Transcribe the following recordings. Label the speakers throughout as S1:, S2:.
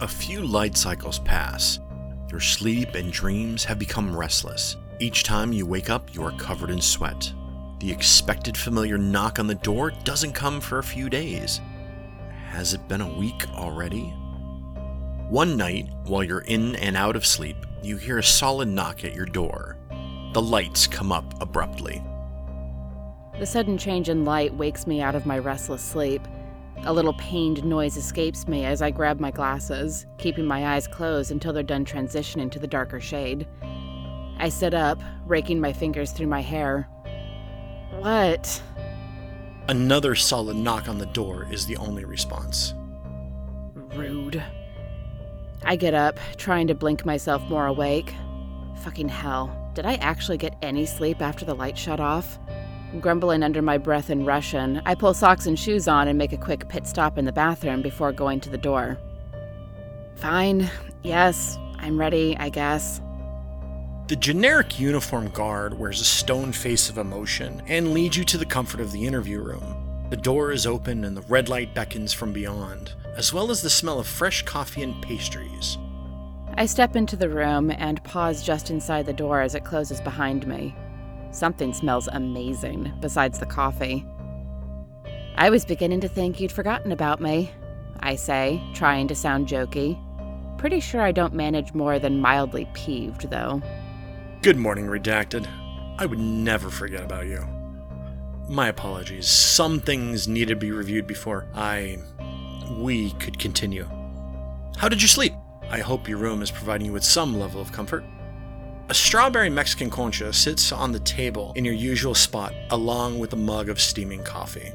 S1: A few light cycles pass. Your sleep and dreams have become restless. Each time you wake up, you are covered in sweat. The expected familiar knock on the door doesn't come for a few days. Has it been a week already? One night, while you're in and out of sleep, you hear a solid knock at your door. The lights come up abruptly.
S2: The sudden change in light wakes me out of my restless sleep. A little pained noise escapes me as I grab my glasses, keeping my eyes closed until they're done transitioning to the darker shade. I sit up, raking my fingers through my hair. What?
S1: Another solid knock on the door is the only response.
S2: Rude. I get up, trying to blink myself more awake. Fucking hell. Did I actually get any sleep after the light shut off? Grumbling under my breath in Russian, I pull socks and shoes on and make a quick pit stop in the bathroom before going to the door. Fine. Yes, I'm ready, I guess.
S1: The generic uniform guard wears a stone face of emotion and leads you to the comfort of the interview room. The door is open and the red light beckons from beyond, as well as the smell of fresh coffee and pastries.
S2: I step into the room and pause just inside the door as it closes behind me. Something smells amazing besides the coffee. I was beginning to think you'd forgotten about me, I say, trying to sound jokey. Pretty sure I don't manage more than mildly peeved, though.
S1: Good morning, Redacted. I would never forget about you. My apologies. Some things needed to be reviewed before I. we could continue. How did you sleep? I hope your room is providing you with some level of comfort. A strawberry Mexican concha sits on the table in your usual spot, along with a mug of steaming coffee.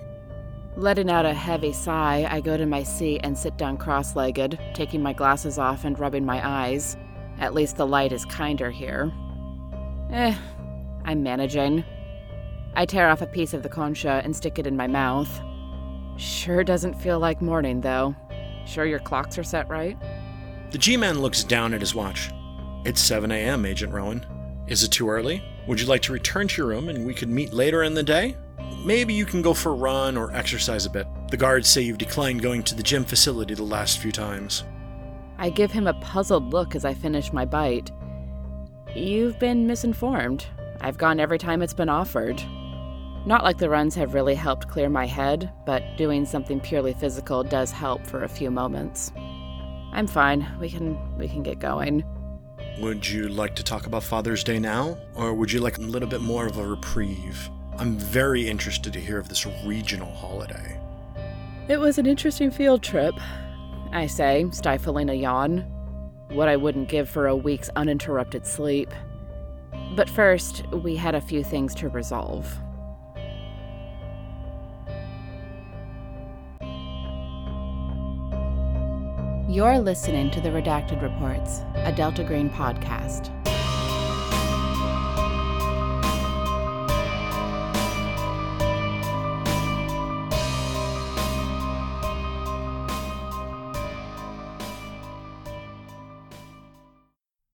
S2: Letting out a heavy sigh, I go to my seat and sit down cross legged, taking my glasses off and rubbing my eyes. At least the light is kinder here. Eh, I'm managing. I tear off a piece of the concha and stick it in my mouth. Sure doesn't feel like morning, though. Sure your clocks are set right?
S1: The G Man looks down at his watch. It's 7 a.m., Agent Rowan. Is it too early? Would you like to return to your room and we could meet later in the day? Maybe you can go for a run or exercise a bit. The guards say you've declined going to the gym facility the last few times.
S2: I give him a puzzled look as I finish my bite. You've been misinformed. I've gone every time it's been offered. Not like the runs have really helped clear my head, but doing something purely physical does help for a few moments. I'm fine. We can we can get going.
S1: Would you like to talk about Father's Day now, or would you like a little bit more of a reprieve? I'm very interested to hear of this regional holiday.
S2: It was an interesting field trip, I say, stifling a yawn. What I wouldn't give for a week's uninterrupted sleep. But first, we had a few things to resolve. You're listening to the Redacted Reports, a Delta Green podcast.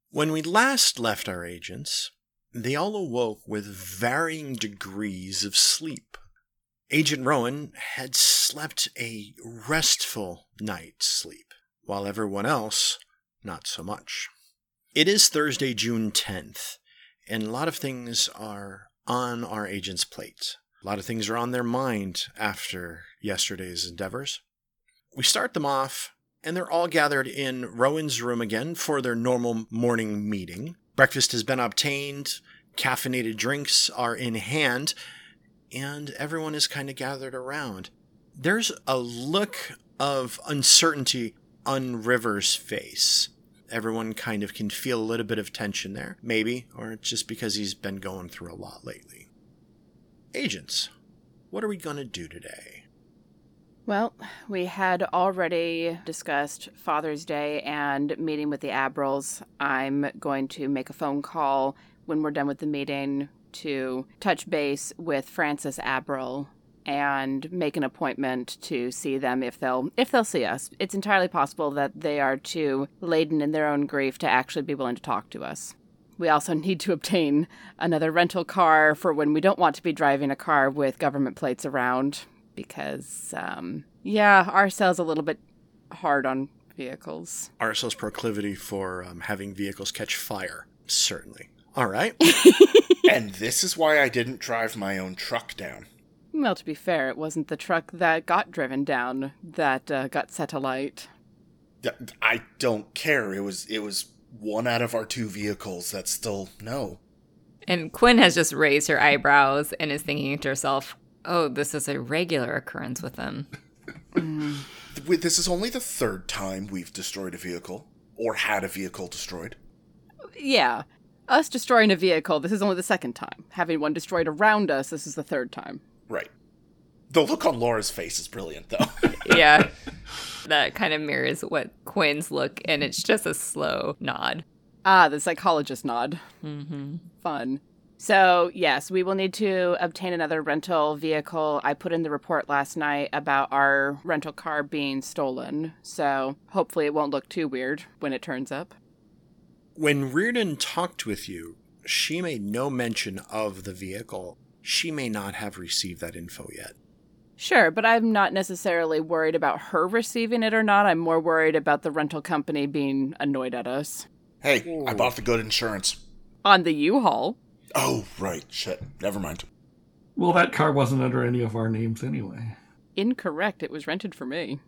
S1: When we last left our agents, they all awoke with varying degrees of sleep. Agent Rowan had slept a restful night's sleep, while everyone else, not so much. It is Thursday, June 10th, and a lot of things are on our agent's plate. A lot of things are on their mind after yesterday's endeavors. We start them off and they're all gathered in Rowan's room again for their normal morning meeting. Breakfast has been obtained, caffeinated drinks are in hand, and everyone is kind of gathered around. There's a look of uncertainty on River's face. Everyone kind of can feel a little bit of tension there, maybe, or just because he's been going through a lot lately. Agents, what are we going to do today?
S2: Well, we had already discussed Father's Day and meeting with the Abrils. I'm going to make a phone call when we're done with the meeting to touch base with Francis Abril and make an appointment to see them if they'll if they'll see us. It's entirely possible that they are too laden in their own grief to actually be willing to talk to us. We also need to obtain another rental car for when we don't want to be driving a car with government plates around because, um, yeah, our a little bit hard on vehicles.
S1: R Cell's proclivity for um, having vehicles catch fire. Certainly. All right.
S3: and this is why I didn't drive my own truck down.
S2: Well, to be fair, it wasn't the truck that got driven down that uh, got set alight.
S3: I don't care. It was it was one out of our two vehicles that still no.
S4: And Quinn has just raised her eyebrows and is thinking to herself, "Oh, this is a regular occurrence with them."
S3: This is only the third time we've destroyed a vehicle or had a vehicle destroyed.
S2: Yeah. Us destroying a vehicle, this is only the second time. Having one destroyed around us, this is the third time.
S3: Right. The look on Laura's face is brilliant, though.
S4: yeah. That kind of mirrors what Quinn's look, and it's just a slow nod.
S2: Ah, the psychologist nod.
S4: Mm-hmm.
S2: Fun. So, yes, we will need to obtain another rental vehicle. I put in the report last night about our rental car being stolen, so hopefully it won't look too weird when it turns up.
S1: When Reardon talked with you, she made no mention of the vehicle. She may not have received that info yet.
S2: Sure, but I'm not necessarily worried about her receiving it or not. I'm more worried about the rental company being annoyed at us.
S3: Hey, Ooh. I bought the good insurance.
S2: On the U-Haul.
S3: Oh, right. Shit. Never mind.
S5: Well, that car wasn't under any of our names anyway.
S2: Incorrect. It was rented for me.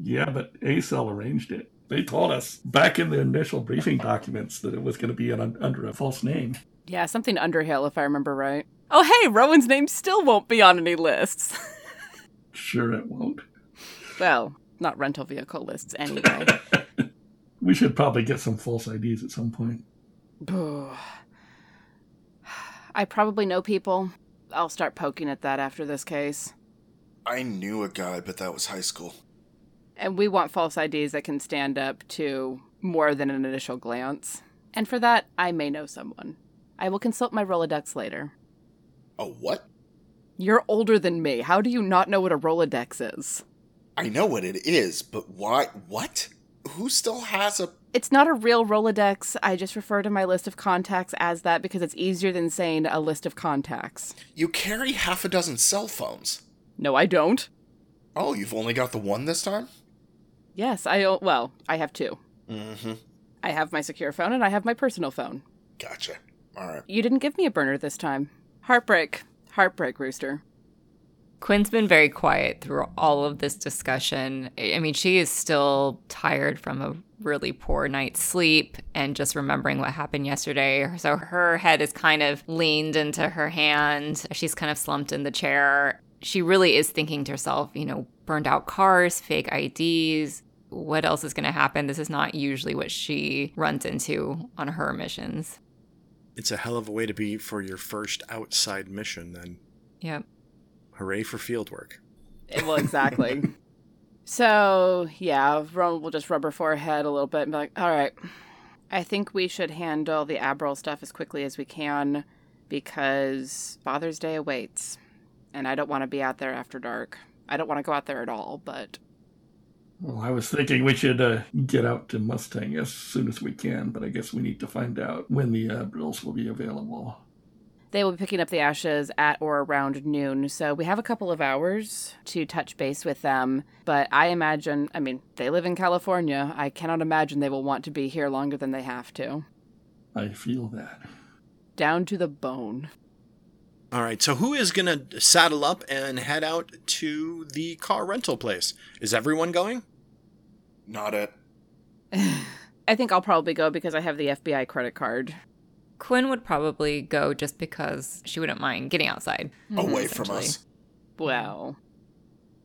S5: Yeah, but ACEL arranged it. They told us back in the initial briefing documents that it was going to be an, under a false name.
S2: Yeah, something Underhill, if I remember right. Oh, hey, Rowan's name still won't be on any lists.
S5: sure, it won't.
S2: Well, not rental vehicle lists anyway.
S5: we should probably get some false IDs at some point.
S2: I probably know people. I'll start poking at that after this case.
S3: I knew a guy, but that was high school.
S2: And we want false IDs that can stand up to more than an initial glance. And for that, I may know someone. I will consult my Rolodex later.
S3: A what?
S2: You're older than me. How do you not know what a Rolodex is?
S3: I know what it is, but why? What? Who still has a
S2: it's not a real Rolodex. I just refer to my list of contacts as that because it's easier than saying a list of contacts.
S3: You carry half a dozen cell phones.
S2: No, I don't.
S3: Oh, you've only got the one this time?
S2: Yes, I well, I have 2
S3: Mm-hmm.
S2: I have my secure phone and I have my personal phone.
S3: Gotcha. All right.
S2: You didn't give me a burner this time. Heartbreak. Heartbreak, Rooster.
S4: Quinn's been very quiet through all of this discussion. I mean, she is still tired from a really poor night's sleep and just remembering what happened yesterday. So her head is kind of leaned into her hand. She's kind of slumped in the chair. She really is thinking to herself, you know, burned out cars, fake IDs. What else is going to happen? This is not usually what she runs into on her missions.
S1: It's a hell of a way to be for your first outside mission, then.
S4: Yep.
S1: Hooray for field work.
S2: Eh, well, exactly. So, yeah, Rowan will just rub her forehead a little bit and be like, all right, I think we should handle the Abril stuff as quickly as we can because Father's Day awaits. And I don't want to be out there after dark. I don't want to go out there at all, but.
S5: Well, I was thinking we should uh, get out to Mustang as soon as we can, but I guess we need to find out when the Abrils will be available.
S2: They will be picking up the ashes at or around noon, so we have a couple of hours to touch base with them. But I imagine, I mean, they live in California. I cannot imagine they will want to be here longer than they have to.
S5: I feel that.
S2: Down to the bone.
S1: All right, so who is going to saddle up and head out to the car rental place? Is everyone going?
S3: Not it.
S2: I think I'll probably go because I have the FBI credit card.
S4: Quinn would probably go just because she wouldn't mind getting outside.
S3: Away from us.
S2: Well.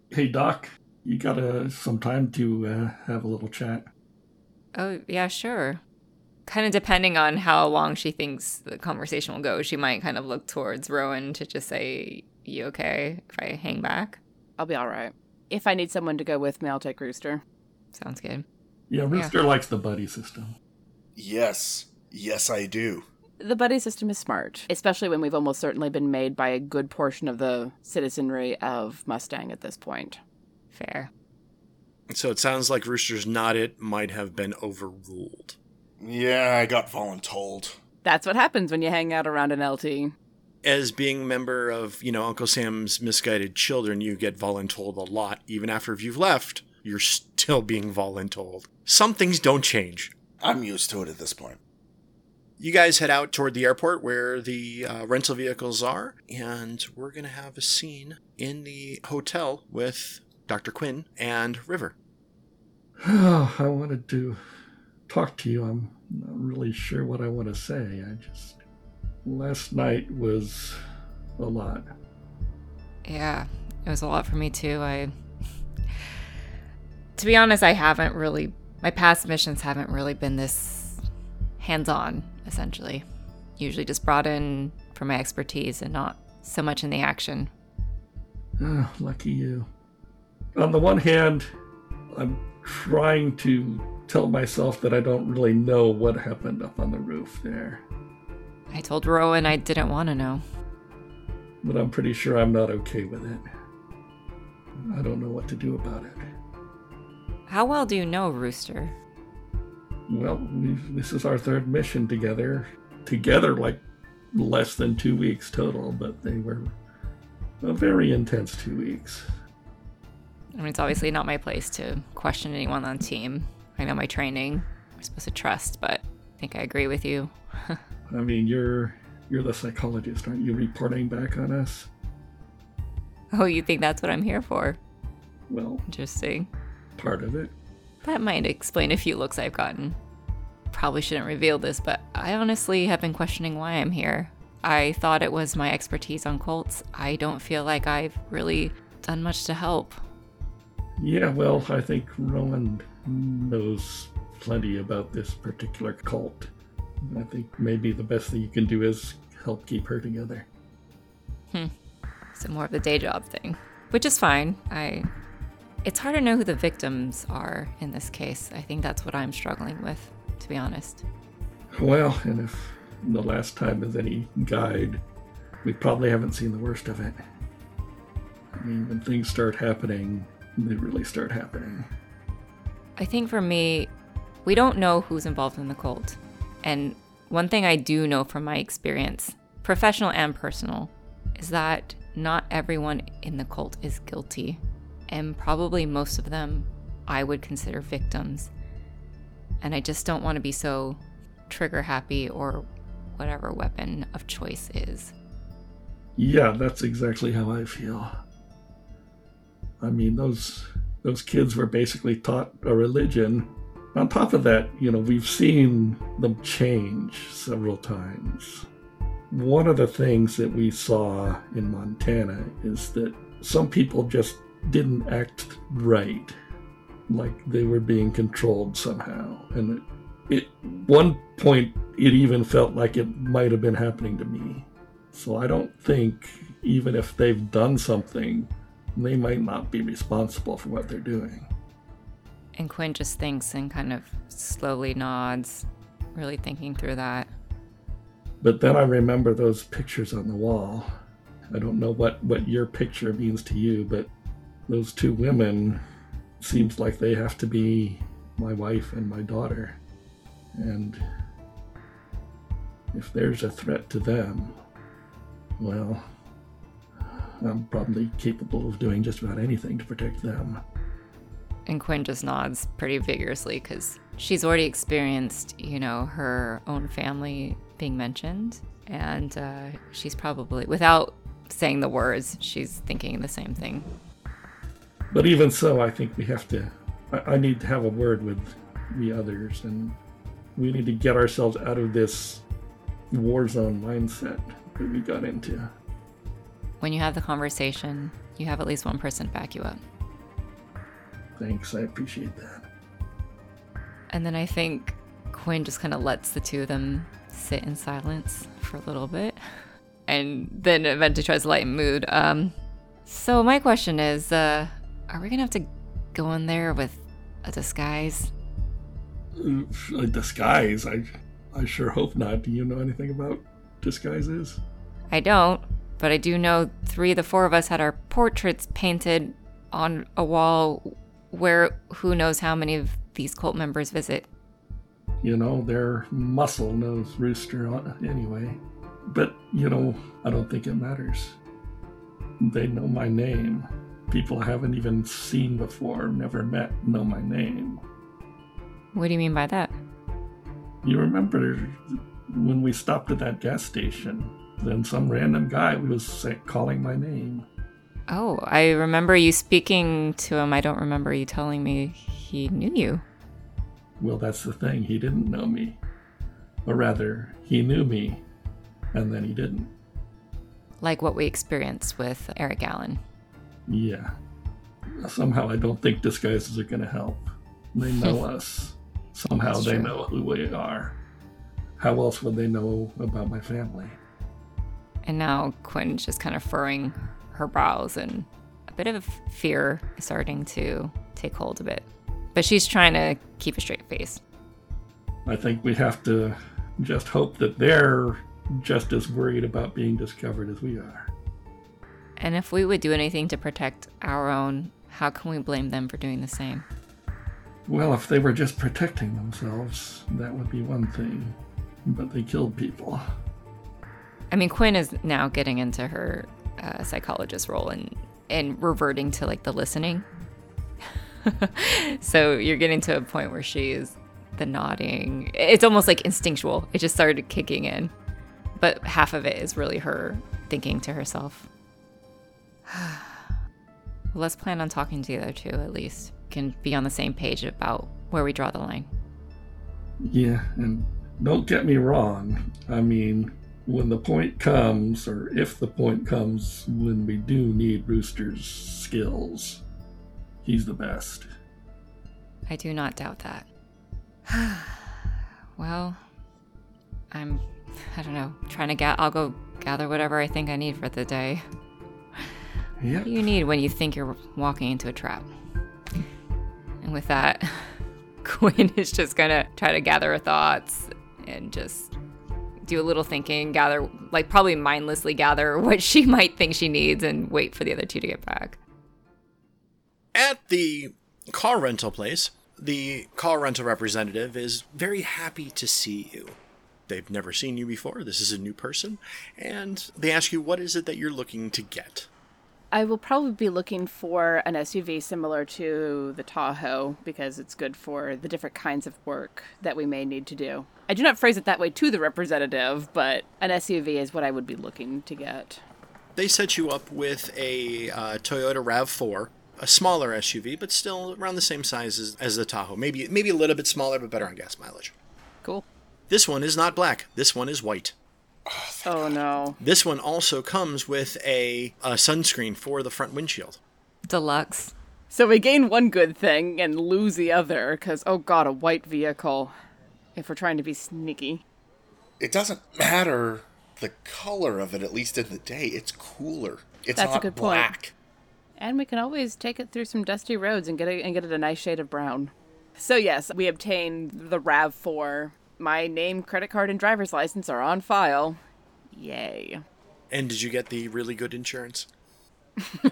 S5: Hey, Doc, you got uh, some time to uh, have a little chat?
S4: Oh, yeah, sure. Kind of depending on how long she thinks the conversation will go, she might kind of look towards Rowan to just say, You okay if I hang back?
S2: I'll be all right. If I need someone to go with me, I'll take Rooster.
S4: Sounds good.
S5: Yeah, Rooster yeah. likes the buddy system.
S3: Yes. Yes, I do
S2: the buddy system is smart, especially when we've almost certainly been made by a good portion of the citizenry of Mustang at this point.
S4: Fair.
S1: So it sounds like Rooster's not it might have been overruled.
S3: Yeah, I got voluntold.
S2: That's what happens when you hang out around an LT.
S1: As being a member of, you know, Uncle Sam's misguided children, you get voluntold a lot, even after you've left, you're still being voluntold. Some things don't change.
S3: I'm used to it at this point.
S1: You guys head out toward the airport where the uh, rental vehicles are, and we're going to have a scene in the hotel with Dr. Quinn and River.
S5: Oh, I wanted to talk to you. I'm not really sure what I want to say. I just. Last night was a lot.
S4: Yeah, it was a lot for me too. I. To be honest, I haven't really. My past missions haven't really been this hands on, essentially. Usually just brought in for my expertise and not so much in the action.
S5: Oh, lucky you. On the one hand, I'm trying to tell myself that I don't really know what happened up on the roof there.
S4: I told Rowan I didn't want to know.
S5: But I'm pretty sure I'm not okay with it. I don't know what to do about it.
S4: How well do you know Rooster?
S5: Well, we've, this is our third mission together. Together, like less than two weeks total, but they were a very intense two weeks.
S4: I mean, it's obviously not my place to question anyone on team. I know my training. We're supposed to trust, but I think I agree with you.
S5: I mean, you're you're the psychologist, aren't you? Reporting back on us.
S4: oh, you think that's what I'm here for?
S5: Well,
S4: Interesting.
S5: Part of it.
S4: That might explain a few looks I've gotten. Probably shouldn't reveal this, but I honestly have been questioning why I'm here. I thought it was my expertise on cults. I don't feel like I've really done much to help.
S5: Yeah, well, I think Rowan knows plenty about this particular cult. I think maybe the best thing you can do is help keep her together. Hmm.
S4: So more of the day job thing, which is fine. I it's hard to know who the victims are in this case. I think that's what I'm struggling with, to be honest.
S5: Well, and if the last time is any guide, we probably haven't seen the worst of it. I mean, when things start happening, they really start happening.
S4: I think for me, we don't know who's involved in the cult. And one thing I do know from my experience, professional and personal, is that not everyone in the cult is guilty. And probably most of them I would consider victims. And I just don't want to be so trigger happy or whatever weapon of choice is.
S5: Yeah, that's exactly how I feel. I mean, those those kids were basically taught a religion. On top of that, you know, we've seen them change several times. One of the things that we saw in Montana is that some people just didn't act right, like they were being controlled somehow. And it, it one point, it even felt like it might have been happening to me. So I don't think, even if they've done something, they might not be responsible for what they're doing.
S4: And Quinn just thinks and kind of slowly nods, really thinking through that.
S5: But then I remember those pictures on the wall. I don't know what, what your picture means to you, but those two women seems like they have to be my wife and my daughter. And if there's a threat to them, well, I'm probably capable of doing just about anything to protect them.
S4: And Quinn just nods pretty vigorously because she's already experienced, you know, her own family being mentioned. And uh, she's probably, without saying the words, she's thinking the same thing.
S5: But even so, I think we have to. I, I need to have a word with the others, and we need to get ourselves out of this war zone mindset that we got into.
S4: When you have the conversation, you have at least one person to back you up.
S5: Thanks, I appreciate that.
S4: And then I think Quinn just kind of lets the two of them sit in silence for a little bit and then eventually tries to lighten mood. Um, so, my question is uh, are we to have to go in there with a disguise?
S5: Uh, A disguise? I, I sure hope not. Do you know anything about disguises?
S4: I don't, but I do know three of the four of us had our portraits painted on a wall where who knows how many of these cult members visit.
S5: You know, their muscle knows Rooster anyway. But, you know, I don't think it matters. They know my name. People I haven't even seen before, never met, know my name.
S4: What do you mean by that?
S5: You remember when we stopped at that gas station? Then some random guy was say, calling my name.
S4: Oh, I remember you speaking to him. I don't remember you telling me he knew you.
S5: Well, that's the thing. He didn't know me. Or rather, he knew me, and then he didn't.
S4: Like what we experienced with Eric Allen.
S5: Yeah. Somehow I don't think disguises are going to help. They know us. Somehow
S4: That's
S5: they
S4: true.
S5: know who we are. How else would they know about my family?
S4: And now Quinn's just kind of furrowing her brows and a bit of fear is starting to take hold of it. But she's trying to keep a straight face.
S5: I think we have to just hope that they're just as worried about being discovered as we are.
S4: And if we would do anything to protect our own, how can we blame them for doing the same?
S5: Well, if they were just protecting themselves, that would be one thing. But they killed people.
S4: I mean, Quinn is now getting into her uh, psychologist role and and reverting to like the listening. so you're getting to a point where she is the nodding. It's almost like instinctual. It just started kicking in, but half of it is really her thinking to herself. Let's plan on talking to the other two at least. Can be on the same page about where we draw the line.
S5: Yeah, and don't get me wrong. I mean, when the point comes, or if the point comes when we do need Rooster's skills, he's the best.
S4: I do not doubt that. well, I'm, I don't know, trying to get, I'll go gather whatever I think I need for the day. What do you need when you think you're walking into a trap? And with that, Quinn is just gonna try to gather her thoughts and just do a little thinking, gather, like probably mindlessly gather what she might think she needs and wait for the other two to get back.
S1: At the car rental place, the car rental representative is very happy to see you. They've never seen you before. This is a new person. And they ask you, what is it that you're looking to get?
S2: I will probably be looking for an SUV similar to the Tahoe because it's good for the different kinds of work that we may need to do. I do not phrase it that way to the representative, but an SUV is what I would be looking to get.
S1: They set you up with a uh, Toyota RAV4, a smaller SUV, but still around the same size as, as the Tahoe. Maybe maybe a little bit smaller, but better on gas mileage.
S2: Cool.
S1: This one is not black. This one is white.
S2: Oh no.
S1: This one also comes with a, a sunscreen for the front windshield.
S4: Deluxe.
S2: So we gain one good thing and lose the other because, oh god, a white vehicle. If we're trying to be sneaky.
S3: It doesn't matter the color of it, at least in the day. It's cooler. It's
S2: That's a
S3: not
S2: good point.
S3: black.
S2: And we can always take it through some dusty roads and get it and get it a nice shade of brown. So yes, we obtained the RAV4. My name, credit card, and driver's license are on file. Yay.
S1: And did you get the really good insurance?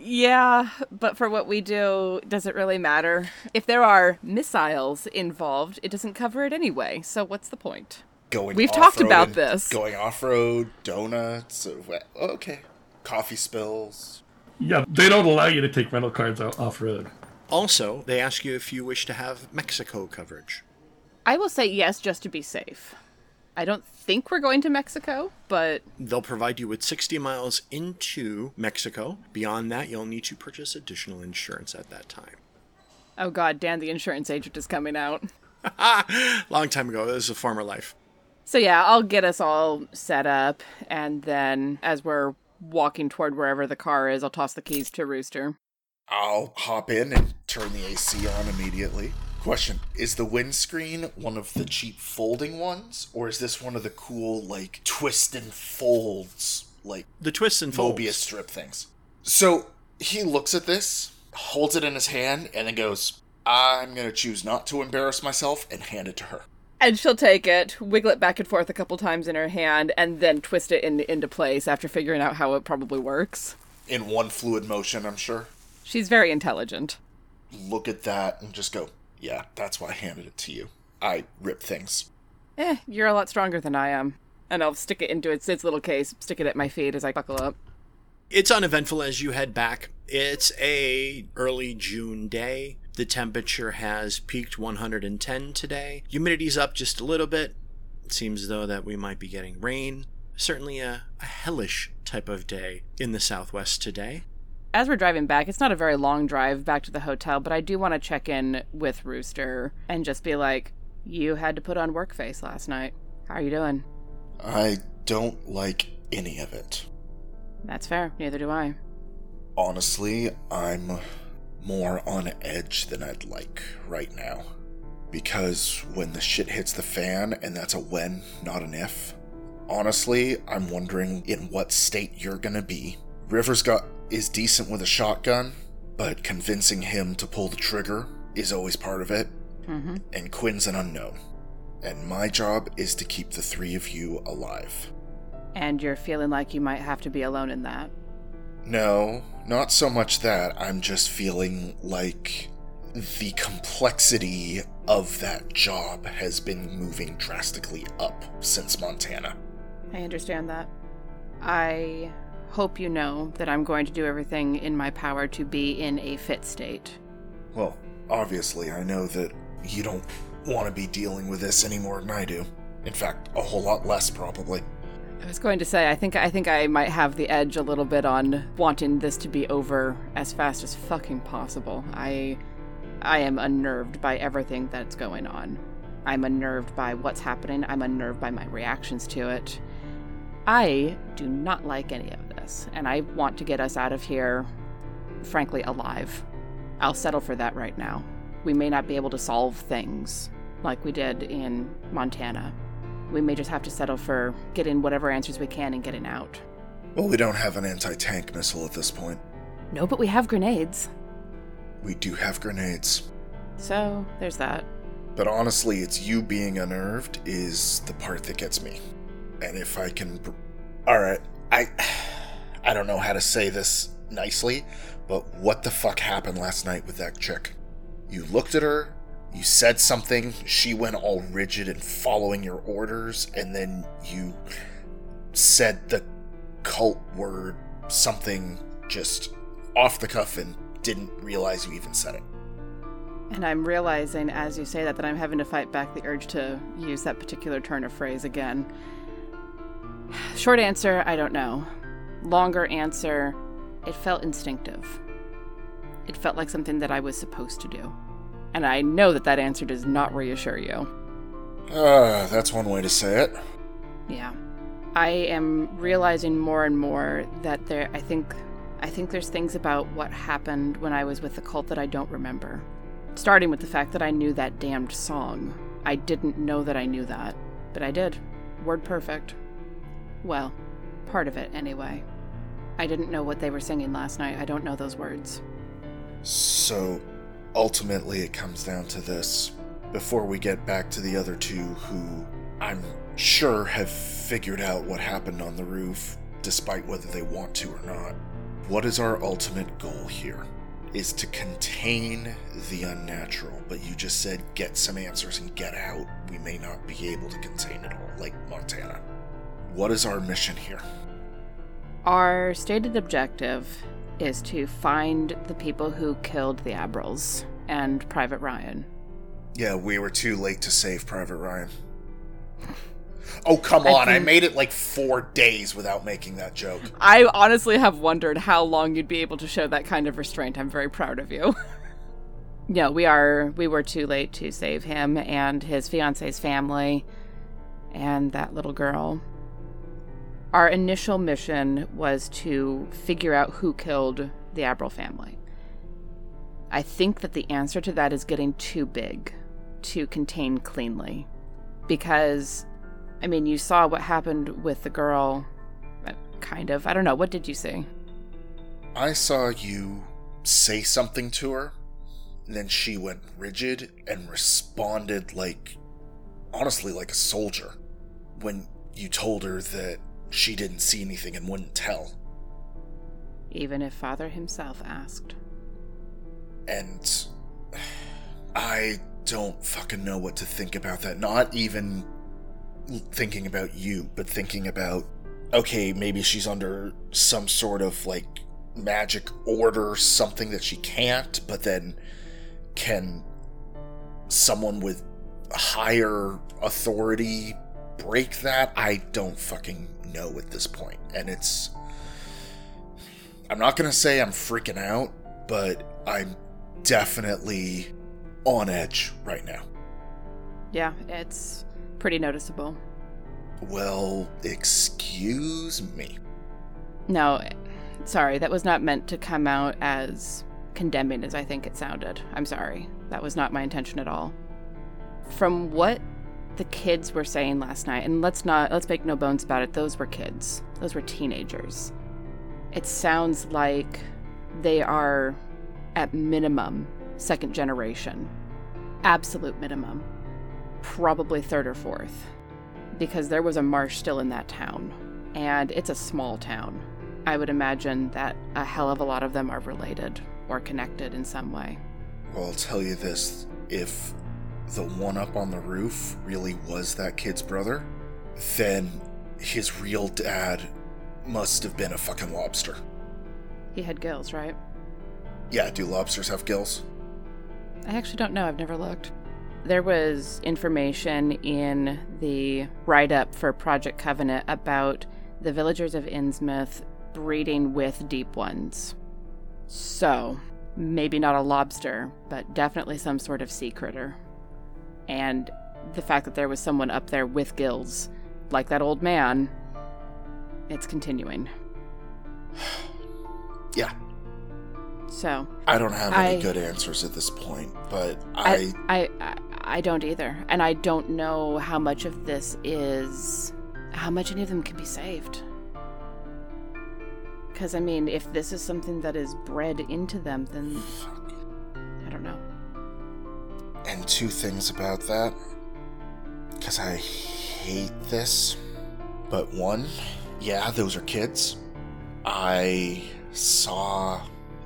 S2: Yeah, but for what we do, does it really matter? If there are missiles involved, it doesn't cover it anyway. So what's the point?
S3: Going
S2: We've talked about this.
S3: Going off road, donuts. uh, Okay. Coffee spills.
S5: Yeah, they don't allow you to take rental cars out off road.
S1: Also, they ask you if you wish to have Mexico coverage.
S2: I will say yes just to be safe. I don't think we're going to Mexico, but
S1: They'll provide you with 60 miles into Mexico. Beyond that, you'll need to purchase additional insurance at that time.
S2: oh god, Dan the insurance agent is coming out.
S1: Long time ago, this is a former life.
S2: So yeah, I'll get us all set up, and then as we're walking toward wherever the car is, I'll toss the keys to Rooster.
S3: I'll hop in and turn the AC on immediately. Question Is the windscreen one of the cheap folding ones, or is this one of the cool, like, twist and folds, like,
S1: The twists and folds.
S3: Mobius strip things? So he looks at this, holds it in his hand, and then goes, I'm gonna choose not to embarrass myself and hand it to her.
S2: And she'll take it, wiggle it back and forth a couple times in her hand, and then twist it in, into place after figuring out how it probably works.
S3: In one fluid motion, I'm sure.
S2: She's very intelligent.
S3: Look at that and just go, Yeah, that's why I handed it to you. I rip things.
S2: Eh, you're a lot stronger than I am. And I'll stick it into its, its little case, stick it at my feet as I buckle up.
S1: It's uneventful as you head back. It's a early June day. The temperature has peaked 110 today. Humidity's up just a little bit. It seems as though that we might be getting rain. Certainly a, a hellish type of day in the southwest today.
S2: As we're driving back, it's not a very long drive back to the hotel, but I do want to check in with Rooster and just be like, you had to put on work face last night. How are you doing?
S3: I don't like any of it.
S2: That's fair. Neither do I.
S3: Honestly, I'm more on edge than I'd like right now. Because when the shit hits the fan, and that's a when, not an if, honestly, I'm wondering in what state you're gonna be. Rivers got is decent with a shotgun, but convincing him to pull the trigger is always part of it.
S2: Mm-hmm.
S3: And Quinn's an unknown. And my job is to keep the three of you alive.
S2: And you're feeling like you might have to be alone in that.
S3: No, not so much that. I'm just feeling like the complexity of that job has been moving drastically up since Montana.
S2: I understand that. I hope you know that I'm going to do everything in my power to be in a fit state.
S3: Well, obviously, I know that you don't want to be dealing with this any more than I do. In fact, a whole lot less, probably.
S2: I was going to say I think I think I might have the edge a little bit on wanting this to be over as fast as fucking possible. I I am unnerved by everything that's going on. I'm unnerved by what's happening. I'm unnerved by my reactions to it. I do not like any of this, and I want to get us out of here, frankly, alive. I'll settle for that right now. We may not be able to solve things like we did in Montana. We may just have to settle for getting whatever answers we can and getting out.
S3: Well, we don't have an anti tank missile at this point.
S2: No, but we have grenades.
S3: We do have grenades.
S2: So, there's that.
S3: But honestly, it's you being unnerved is the part that gets me. And if I can. Br- Alright, I. I don't know how to say this nicely, but what the fuck happened last night with that chick? You looked at her, you said something, she went all rigid and following your orders, and then you said the cult word, something just off the cuff, and didn't realize you even said it.
S2: And I'm realizing as you say that that I'm having to fight back the urge to use that particular turn of phrase again. Short answer, I don't know. Longer answer, it felt instinctive. It felt like something that I was supposed to do. And I know that that answer does not reassure you.
S3: Uh, that's one way to say it.
S2: Yeah. I am realizing more and more that there I think I think there's things about what happened when I was with the cult that I don't remember. Starting with the fact that I knew that damned song. I didn't know that I knew that, but I did. Word perfect. Well, part of it anyway. I didn't know what they were singing last night. I don't know those words.
S3: So, ultimately, it comes down to this. Before we get back to the other two who I'm sure have figured out what happened on the roof, despite whether they want to or not, what is our ultimate goal here? Is to contain the unnatural, but you just said get some answers and get out. We may not be able to contain it all, like Montana. What is our mission here?
S2: Our stated objective is to find the people who killed the Abrils and Private Ryan.
S3: Yeah, we were too late to save Private Ryan. Oh, come
S2: I
S3: on. I
S2: think-
S3: made it like four days without making that joke.
S2: I honestly have wondered how long you'd be able to show that kind of restraint. I'm very proud of you. no, we are we were too late to save him and his fiance's family and that little girl. Our initial mission was to figure out who killed the Abril family. I think that the answer to that is getting too big to contain cleanly. Because, I mean, you saw what happened with the girl Kind of. I don't know. What did you see?
S3: I saw you say something to her, and then she went rigid and responded like, honestly, like a soldier. When you told her that she didn't see anything and wouldn't tell.
S2: Even if Father himself asked.
S3: And I don't fucking know what to think about that. Not even thinking about you, but thinking about okay, maybe she's under some sort of like magic order, something that she can't, but then can someone with higher authority break that? I don't fucking know at this point. And it's. I'm not gonna say I'm freaking out, but I'm definitely on edge right now.
S2: Yeah, it's pretty noticeable.
S3: Well, excuse me.
S2: No, sorry, that was not meant to come out as condemning as I think it sounded. I'm sorry. That was not my intention at all. From what the kids were saying last night, and let's not let's make no bones about it, those were kids. Those were teenagers. It sounds like they are at minimum second generation. Absolute minimum. Probably third or fourth. Because there was a marsh still in that town. And it's a small town. I would imagine that a hell of a lot of them are related or connected in some way.
S3: Well, I'll tell you this if the one up on the roof really was that kid's brother, then his real dad must have been a fucking lobster.
S2: He had gills, right?
S3: Yeah, do lobsters have gills?
S2: I actually don't know. I've never looked. There was information in the write up for Project Covenant about the villagers of Innsmouth breeding with deep ones. So, maybe not a lobster, but definitely some sort of sea critter. And the fact that there was someone up there with gills, like that old man, it's continuing.
S3: Yeah.
S2: So,
S3: I don't have any
S2: I-
S3: good answers at this point, but
S2: I,
S3: I,
S2: I, I, I don't either, and I don't know how much of this is, how much any of them can be saved. Because I mean, if this is something that is bred into them, then I don't know.
S3: And two things about that because I hate this. But one, yeah, those are kids. I saw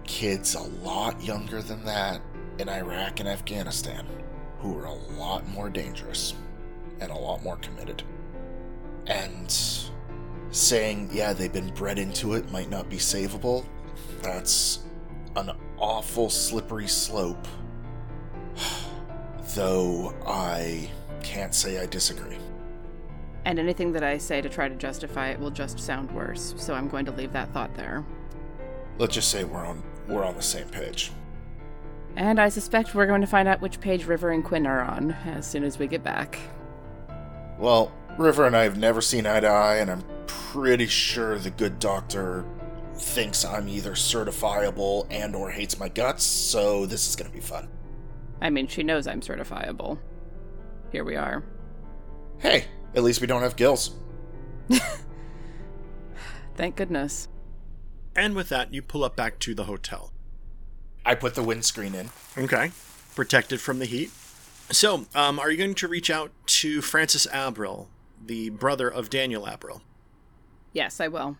S3: kids a lot younger than that in Iraq and Afghanistan who were a lot more dangerous and a lot more committed. And saying, yeah, they've been bred into it, might not be savable, that's an awful slippery slope. Though I can't say I disagree.
S2: And anything that I say to try to justify it will just sound worse, so I'm going to leave that thought there.
S3: Let's just say we're on we're on the same page.
S2: And I suspect we're going to find out which page River and Quinn are on as soon as we get back.
S3: Well, River and I have never seen eye to eye, and I'm pretty sure the good doctor thinks I'm either certifiable and or hates my guts, so this is gonna be fun.
S2: I mean, she knows I'm certifiable. Here we are.
S3: Hey, at least we don't have gills.
S2: Thank goodness.
S1: And with that, you pull up back to the hotel.
S3: I put the windscreen in.
S1: Okay. Protected from the heat. So, um, are you going to reach out to Francis Abril, the brother of Daniel Abril?
S2: Yes, I will.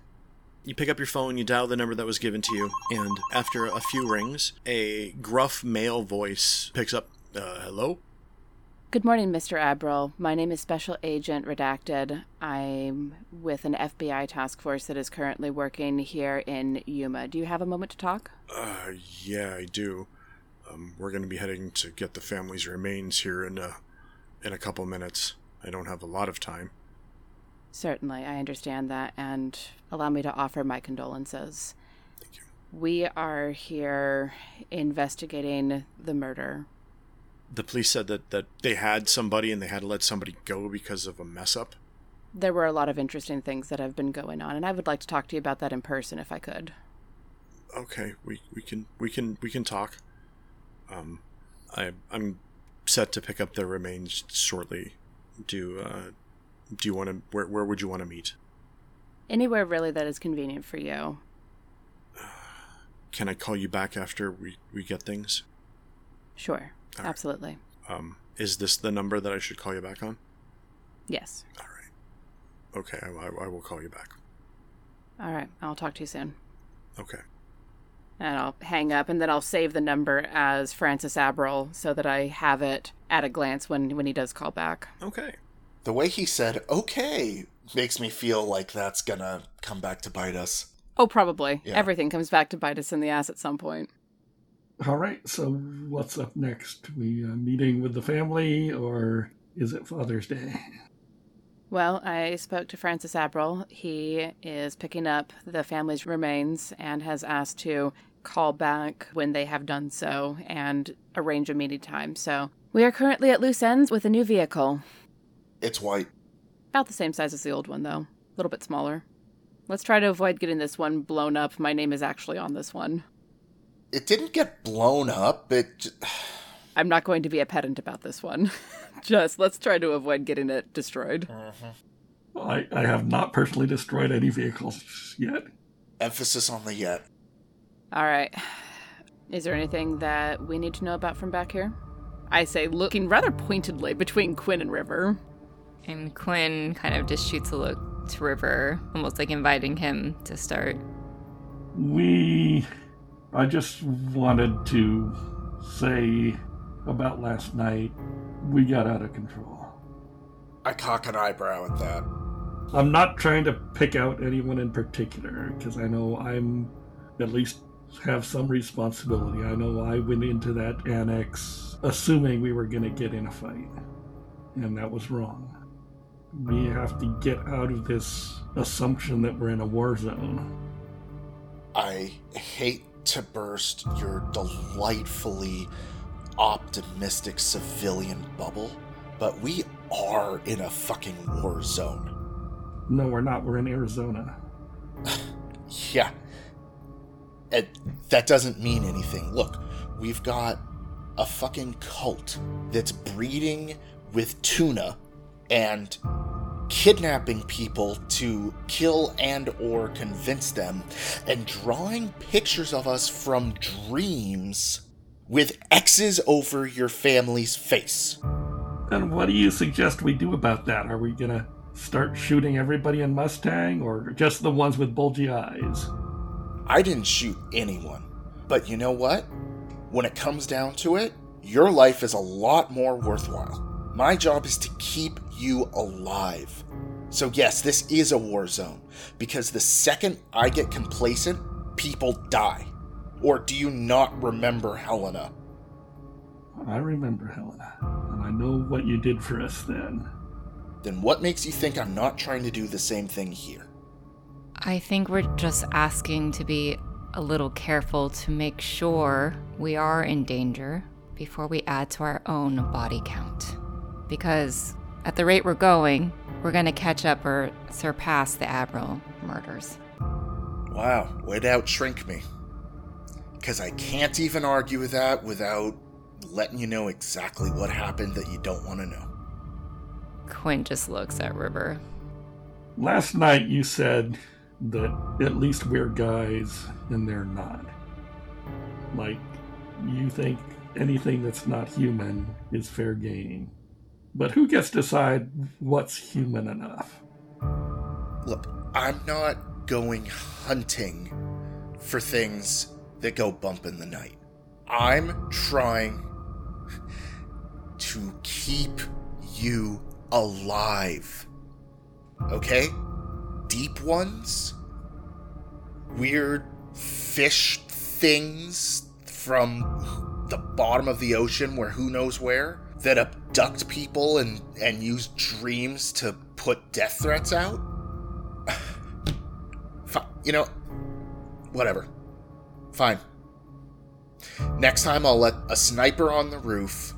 S1: You pick up your phone, you dial the number that was given to you, and after a few rings, a gruff male voice picks up, uh, hello?
S2: Good morning, Mr. Abril. My name is Special Agent Redacted. I'm with an FBI task force that is currently working here in Yuma. Do you have a moment to talk?
S1: Uh, yeah, I do. Um, we're going to be heading to get the family's remains here in a, in a couple minutes. I don't have a lot of time.
S2: Certainly, I understand that, and allow me to offer my condolences.
S1: Thank you.
S2: We are here investigating the murder.
S1: The police said that, that they had somebody and they had to let somebody go because of a mess up.
S2: There were a lot of interesting things that have been going on, and I would like to talk to you about that in person if I could.
S1: Okay, we, we can we can we can talk. Um, I I'm set to pick up the remains shortly. Do uh, do you want to where where would you want to meet?
S2: Anywhere really that is convenient for you.
S1: Can I call you back after we we get things?
S2: Sure,
S1: All right.
S2: absolutely.
S1: Um, is this the number that I should call you back on?
S2: Yes.
S1: All right. Okay, I, I, I will call you back.
S2: All right, I'll talk to you soon.
S1: Okay.
S2: And I'll hang up, and then I'll save the number as Francis Abril so that I have it at a glance when, when he does call back.
S1: Okay.
S3: The way he said "okay" makes me feel like that's gonna come back to bite us.
S2: Oh, probably.
S3: Yeah.
S2: Everything comes back to bite us in the ass at some point.
S5: All right, so what's up next? We uh, meeting with the family, or is it Father's Day?
S2: Well, I spoke to Francis Abril. He is picking up the family's remains and has asked to call back when they have done so and arrange a meeting time. So we are currently at loose ends with a new vehicle.
S3: It's white.
S2: About the same size as the old one, though. A little bit smaller. Let's try to avoid getting this one blown up. My name is actually on this one.
S3: It didn't get blown up. It.
S2: I'm not going to be a pedant about this one. Just let's try to avoid getting it destroyed. Mm-hmm.
S5: Well, I, I have not personally destroyed any vehicles yet.
S3: Emphasis on the yet.
S2: All right. Is there anything that we need to know about from back here? I say, looking rather pointedly between Quinn and River.
S4: And Quinn kind of just shoots a look to River, almost like inviting him to start.
S5: We. I just wanted to say about last night, we got out of control.
S3: I cock an eyebrow at that.
S5: I'm not trying to pick out anyone in particular because I know I'm at least have some responsibility. I know I went into that annex assuming we were going to get in a fight, and that was wrong. We have to get out of this assumption that we're in a war zone.
S3: I hate to burst your delightfully optimistic civilian bubble, but we are in a fucking war zone.
S5: No, we're not. We're in Arizona.
S3: Yeah. And that doesn't mean anything. Look, we've got a fucking cult that's breeding with tuna and kidnapping people to kill and or convince them and drawing pictures of us from dreams with X's over your family's face.
S5: And what do you suggest we do about that? Are we gonna start shooting everybody in Mustang, or just the ones with bulgy eyes?
S3: I didn't shoot anyone. But you know what? When it comes down to it, your life is a lot more worthwhile. My job is to keep you alive. So, yes, this is a war zone, because the second I get complacent, people die. Or do you not remember Helena?
S5: I remember Helena, and I know what you did for us then.
S3: Then what makes you think I'm not trying to do the same thing here?
S4: I think we're just asking to be a little careful to make sure we are in danger before we add to our own body count. Because at the rate we're going, we're going to catch up or surpass the Abril murders.
S3: Wow, way to outshrink me. Because I can't even argue with that without letting you know exactly what happened that you don't want to know.
S4: Quinn just looks at River.
S5: Last night you said that at least we're guys and they're not. Like, you think anything that's not human is fair game. But who gets to decide what's human enough?
S3: Look, I'm not going hunting for things that go bump in the night. I'm trying to keep you alive. Okay? Deep ones? Weird fish things from the bottom of the ocean where who knows where that abduct people and and use dreams to put death threats out? Fi- you know, whatever. Fine. Next time I'll let a sniper on the roof,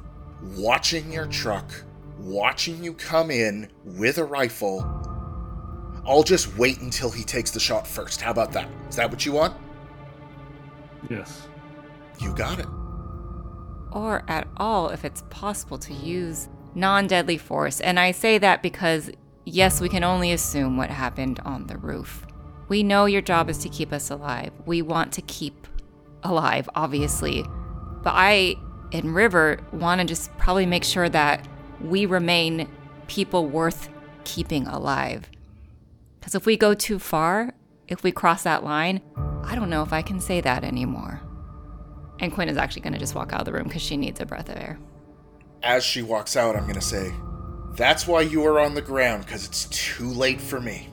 S3: watching your truck, watching you come in with a rifle. I'll just wait until he takes the shot first. How about that? Is that what you want?
S5: Yes.
S3: You got it.
S4: Or at all if it's possible to use non deadly force. And I say that because, yes, we can only assume what happened on the roof. We know your job is to keep us alive. We want to keep alive, obviously. But I and River want to just probably make sure that we remain people worth keeping alive. Because if we go too far, if we cross that line, I don't know if I can say that anymore. And Quinn is actually going to just walk out of the room because she needs a breath of air.
S3: As she walks out, I'm going to say, That's why you are on the ground, because it's too late for me.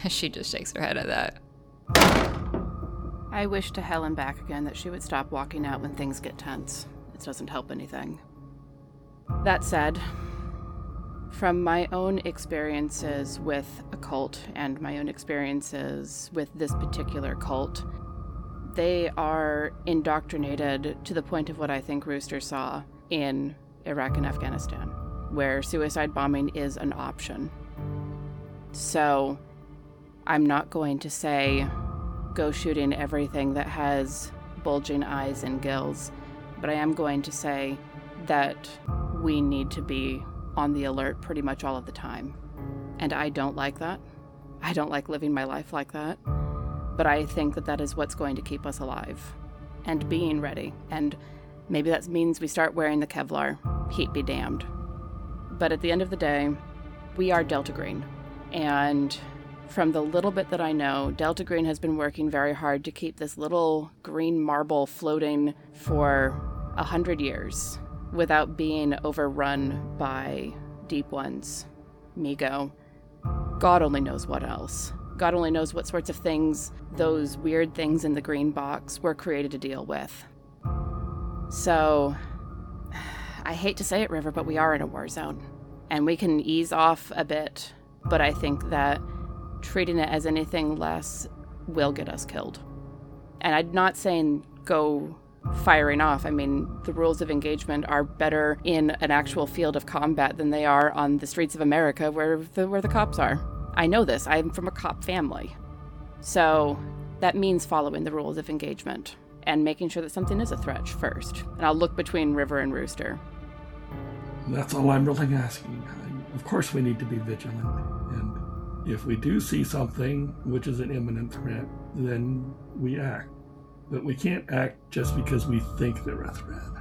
S4: She just shakes her head at that.
S2: I wish to Helen back again that she would stop walking out when things get tense. It doesn't help anything. That said, from my own experiences with a cult and my own experiences with this particular cult, they are indoctrinated to the point of what I think Rooster saw in Iraq and Afghanistan, where suicide bombing is an option. So, I'm not going to say go shooting everything that has bulging eyes and gills, but I am going to say that we need to be on the alert pretty much all of the time. And I don't like that. I don't like living my life like that. But I think that that is what's going to keep us alive and being ready. And maybe that means we start wearing the Kevlar. Heat be damned. But at the end of the day, we are Delta Green. And from the little bit that I know, Delta Green has been working very hard to keep this little green marble floating for a hundred years without being overrun by deep ones. Mi-Go. God only knows what else. God only knows what sorts of things those weird things in the green box were created to deal with. So, I hate to say it, River, but we are in a war zone. And we can ease off a bit, but I think that treating it as anything less will get us killed. And I'm not saying go firing off. I mean, the rules of engagement are better in an actual field of combat than they are on the streets of America where the, where the cops are. I know this. I'm from a cop family. So that means following the rules of engagement and making sure that something is a threat first. And I'll look between River and Rooster.
S5: That's all I'm really asking. Of course, we need to be vigilant. And if we do see something which is an imminent threat, then we act. But we can't act just because we think they're a threat.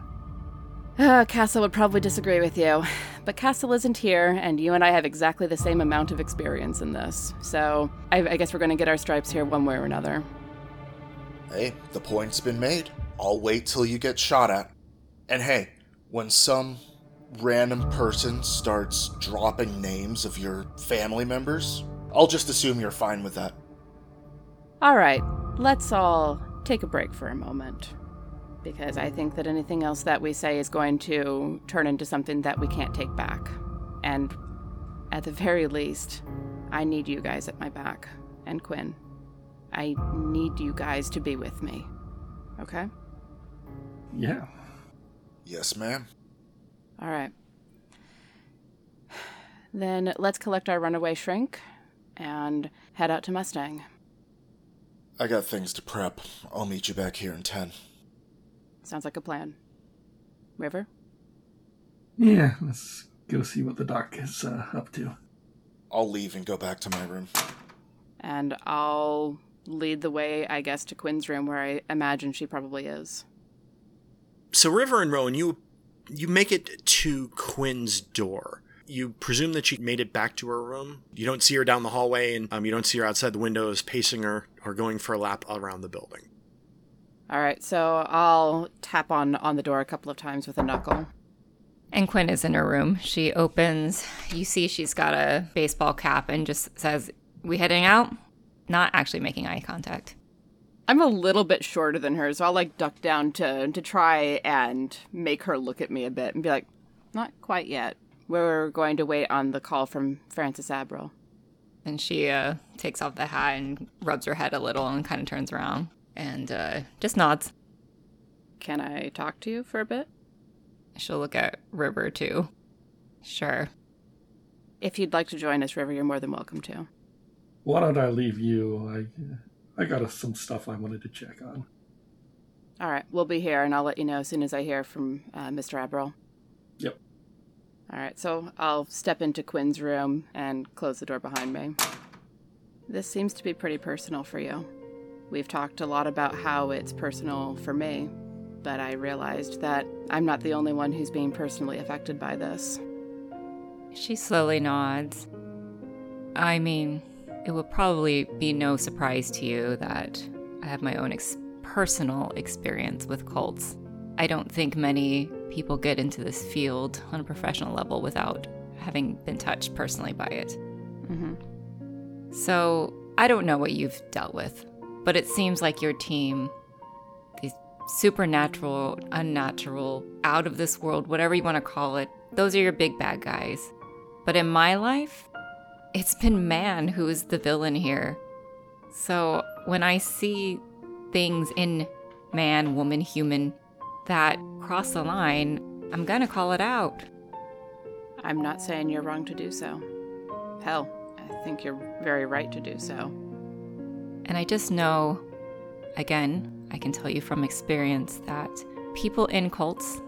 S2: Uh, Castle would probably disagree with you, but Castle isn't here, and you and I have exactly the same amount of experience in this. So I, I guess we're going to get our stripes here one way or another.
S3: Hey, the point's been made. I'll wait till you get shot at. And hey, when some random person starts dropping names of your family members, I'll just assume you're fine with that.
S2: All right, let's all take a break for a moment. Because I think that anything else that we say is going to turn into something that we can't take back. And at the very least, I need you guys at my back. And Quinn. I need you guys to be with me. Okay?
S5: Yeah.
S3: Yes, ma'am.
S2: All right. Then let's collect our runaway shrink and head out to Mustang.
S3: I got things to prep. I'll meet you back here in 10.
S2: Sounds like a plan. River?
S5: Yeah, let's go see what the doc is uh, up to.
S3: I'll leave and go back to my room.
S2: And I'll lead the way, I guess, to Quinn's room where I imagine she probably is.
S1: So River and Rowan, you you make it to Quinn's door. You presume that she made it back to her room. You don't see her down the hallway, and um, you don't see her outside the windows pacing her or going for a lap around the building.
S2: All right, so I'll tap on on the door a couple of times with a knuckle.
S4: And Quinn is in her room. She opens. You see she's got a baseball cap and just says, We heading out? Not actually making eye contact.
S2: I'm a little bit shorter than her, so I'll like duck down to to try and make her look at me a bit and be like, "Not quite yet. We're going to wait on the call from Francis Abril."
S4: And she uh, takes off the hat and rubs her head a little and kind of turns around and uh, just nods.
S2: Can I talk to you for a bit?
S4: She'll look at River too. Sure.
S2: If you'd like to join us, River, you're more than welcome to.
S5: Why don't I leave you? I I got us some stuff I wanted to check on.
S2: All right, we'll be here, and I'll let you know as soon as I hear from uh, Mr. Abril.
S5: Yep.
S2: All right, so I'll step into Quinn's room and close the door behind me. This seems to be pretty personal for you. We've talked a lot about how it's personal for me, but I realized that I'm not the only one who's being personally affected by this.
S4: She slowly nods. I mean, it will probably be no surprise to you that I have my own ex- personal experience with cults. I don't think many people get into this field on a professional level without having been touched personally by it.
S2: Mm-hmm.
S4: So I don't know what you've dealt with, but it seems like your team, these supernatural, unnatural, out of this world, whatever you want to call it, those are your big bad guys. But in my life, it's been man who is the villain here. So when I see things in man, woman, human that cross the line, I'm gonna call it out.
S2: I'm not saying you're wrong to do so. Hell, I think you're very right to do so.
S4: And I just know, again, I can tell you from experience that people in cults,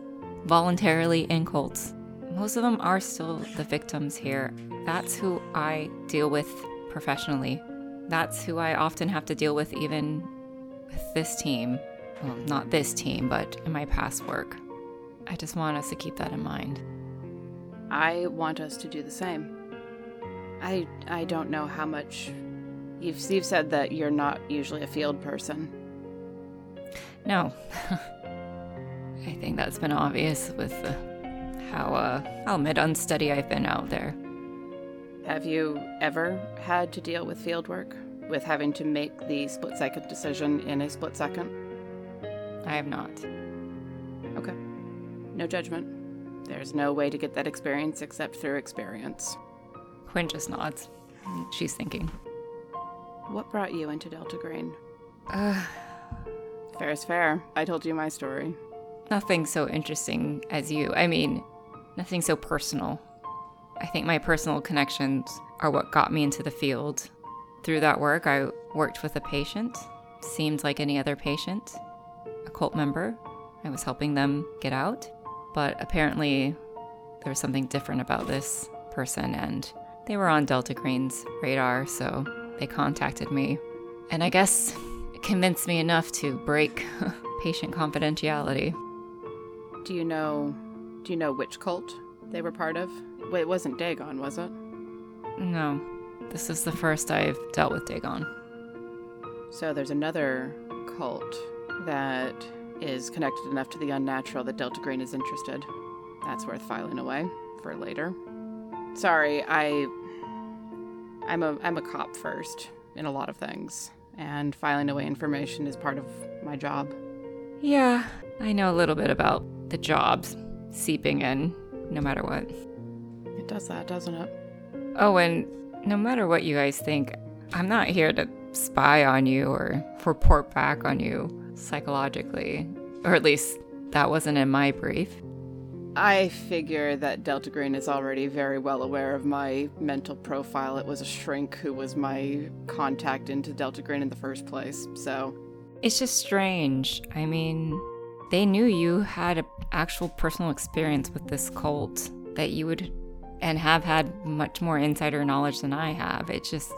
S4: voluntarily in cults, most of them are still the victims here. That's who I deal with professionally. That's who I often have to deal with, even with this team. Well, not this team, but in my past work. I just want us to keep that in mind.
S2: I want us to do the same. I I don't know how much you've you've said that you're not usually a field person.
S4: No. I think that's been obvious with uh, how uh, I'll admit unsteady I've been out there.
S2: Have you ever had to deal with field work? With having to make the split second decision in a split second?
S4: I have not.
S2: Okay. No judgment. There's no way to get that experience except through experience.
S4: Quinn just nods. She's thinking.
S2: What brought you into Delta Green?
S4: Uh,
S2: Fair is fair. I told you my story.
S4: nothing so interesting as you. I mean, nothing so personal. I think my personal connections are what got me into the field. Through that work, I worked with a patient, seemed like any other patient, a cult member. I was helping them get out, but apparently there was something different about this person, and they were on Delta Green's radar, so they contacted me. And I guess it convinced me enough to break patient confidentiality.
S2: Do you know do you know which cult they were part of? It wasn't Dagon, was it?
S4: No, this is the first I've dealt with Dagon.
S2: So there's another cult that is connected enough to the unnatural that Delta Green is interested. That's worth filing away for later. Sorry, I I'm a I'm a cop first in a lot of things, and filing away information is part of my job.
S4: Yeah, I know a little bit about the jobs seeping in, no matter what.
S2: It does that, doesn't it?
S4: Oh, and no matter what you guys think, I'm not here to spy on you or report back on you psychologically. Or at least that wasn't in my brief.
S2: I figure that Delta Green is already very well aware of my mental profile. It was a shrink who was my contact into Delta Green in the first place, so
S4: It's just strange. I mean, they knew you had an actual personal experience with this cult that you would and have had much more insider knowledge than I have. It's just,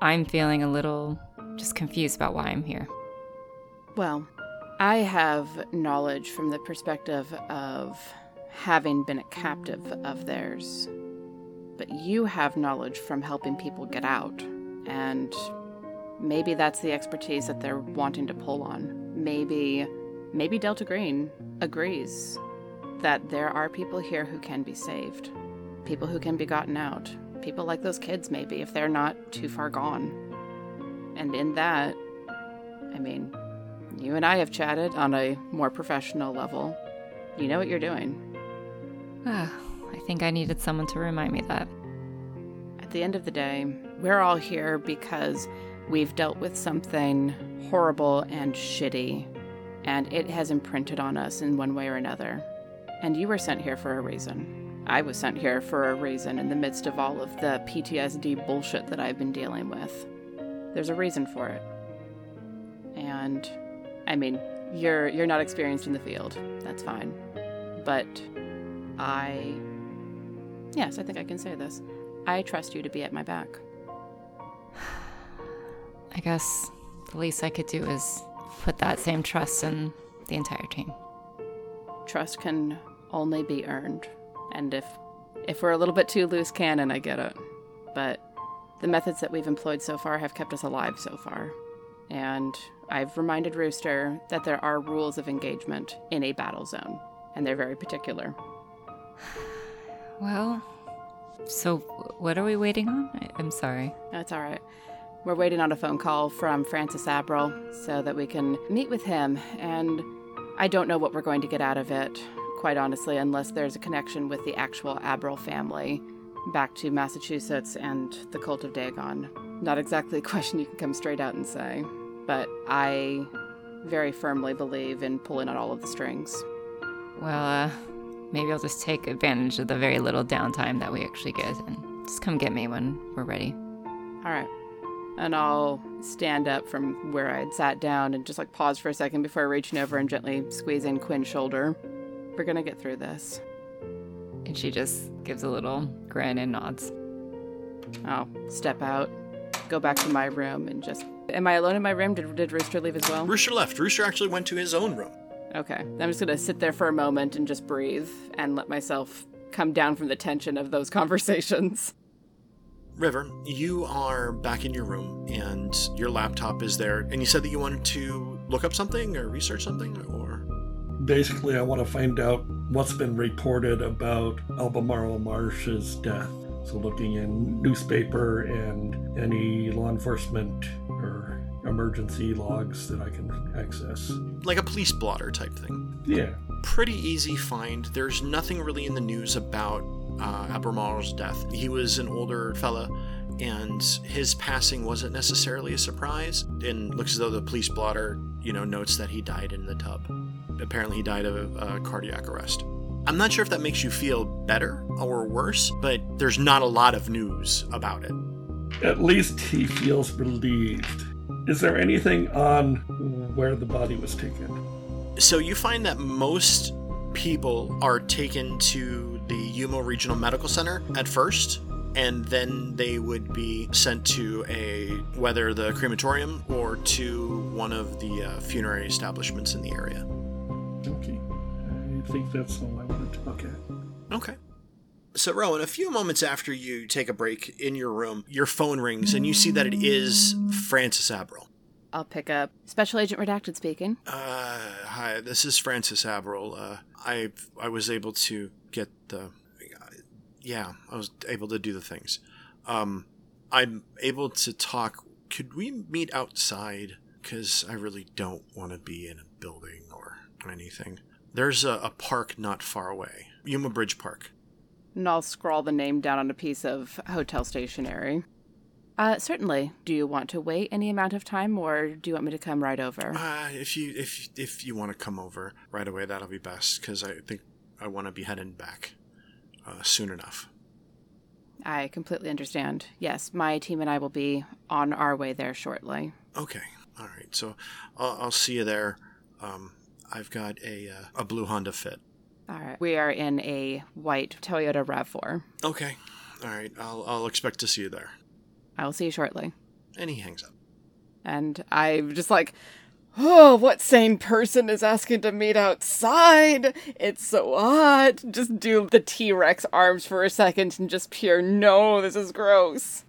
S4: I'm feeling a little just confused about why I'm here.
S2: Well, I have knowledge from the perspective of having been a captive of theirs. But you have knowledge from helping people get out. And maybe that's the expertise that they're wanting to pull on. Maybe maybe Delta Green agrees that there are people here who can be saved. People who can be gotten out. People like those kids maybe if they're not too far gone. And in that, I mean, you and I have chatted on a more professional level. You know what you're doing.
S4: I think I needed someone to remind me that.
S2: At the end of the day, we're all here because we've dealt with something horrible and shitty, and it has imprinted on us in one way or another. And you were sent here for a reason. I was sent here for a reason in the midst of all of the PTSD bullshit that I've been dealing with. There's a reason for it. And I mean, you're you're not experienced in the field. That's fine. But I Yes, I think I can say this. I trust you to be at my back.
S4: I guess the least I could do is put that same trust in the entire team.
S2: Trust can only be earned. And if if we're a little bit too loose cannon, I get it. But the methods that we've employed so far have kept us alive so far. And I've reminded Rooster that there are rules of engagement in a battle zone, and they're very particular.
S4: Well, So, what are we waiting on? I- I'm sorry.
S2: That's all right. We're waiting on a phone call from Francis Abril so that we can meet with him, and I don't know what we're going to get out of it, quite honestly, unless there's a connection with the actual Abril family back to Massachusetts and the cult of Dagon. Not exactly a question you can come straight out and say, but I very firmly believe in pulling on all of the strings.
S4: Well, uh, maybe I'll just take advantage of the very little downtime that we actually get and just come get me when we're ready.
S2: All right. And I'll stand up from where I'd sat down and just like pause for a second before reaching over and gently squeezing Quinn's shoulder. We're gonna get through this.
S4: And she just gives a little grin and nods.
S2: I'll step out, go back to my room, and just. Am I alone in my room? Did, did Rooster leave as well?
S1: Rooster left. Rooster actually went to his own room.
S2: Okay. I'm just gonna sit there for a moment and just breathe and let myself come down from the tension of those conversations.
S1: River, you are back in your room and your laptop is there. And you said that you wanted to look up something or research something or.
S5: Basically, I want to find out what's been reported about Albemarle Marsh's death. So, looking in newspaper and any law enforcement or emergency logs that I can access.
S1: Like a police blotter type thing.
S5: Yeah,
S1: Pretty easy find. There's nothing really in the news about uh, Albemarle's death. He was an older fella, and his passing wasn't necessarily a surprise. And looks as though the police blotter, you know, notes that he died in the tub. Apparently, he died of uh, cardiac arrest. I'm not sure if that makes you feel better or worse, but there's not a lot of news about it.
S5: at least he feels relieved. Is there anything on where the body was taken?
S1: So you find that most people are taken to the Yuma Regional Medical Center at first, and then they would be sent to a whether the crematorium or to one of the uh, funerary establishments in the area.
S5: Okay. I think that's all I wanted to look at.
S1: Okay. So Rowan, a few moments after you take a break in your room, your phone rings and you see that it is Francis Abril.
S2: I'll pick up Special Agent Redacted speaking.
S1: Uh, hi, this is Francis Abril. Uh, I I was able to get the, yeah, I was able to do the things. Um, I'm able to talk. Could we meet outside? Because I really don't want to be in a building or anything. There's a, a park not far away, Yuma Bridge Park.
S2: And I'll scrawl the name down on a piece of hotel stationery. Uh, certainly. Do you want to wait any amount of time, or do you want me to come right over?
S1: Uh, if you if if you want to come over right away, that'll be best. Because I think I want to be heading back uh, soon enough.
S2: I completely understand. Yes, my team and I will be on our way there shortly.
S1: Okay. All right. So I'll, I'll see you there. Um, I've got a uh, a blue Honda Fit.
S2: All right. We are in a white Toyota RAV4.
S1: Okay. All right. I'll I'll expect to see you there.
S2: I will see you shortly.
S1: And he hangs up.
S2: And I'm just like, oh, what sane person is asking to meet outside? It's so hot. Just do the T Rex arms for a second and just pure, no, this is gross.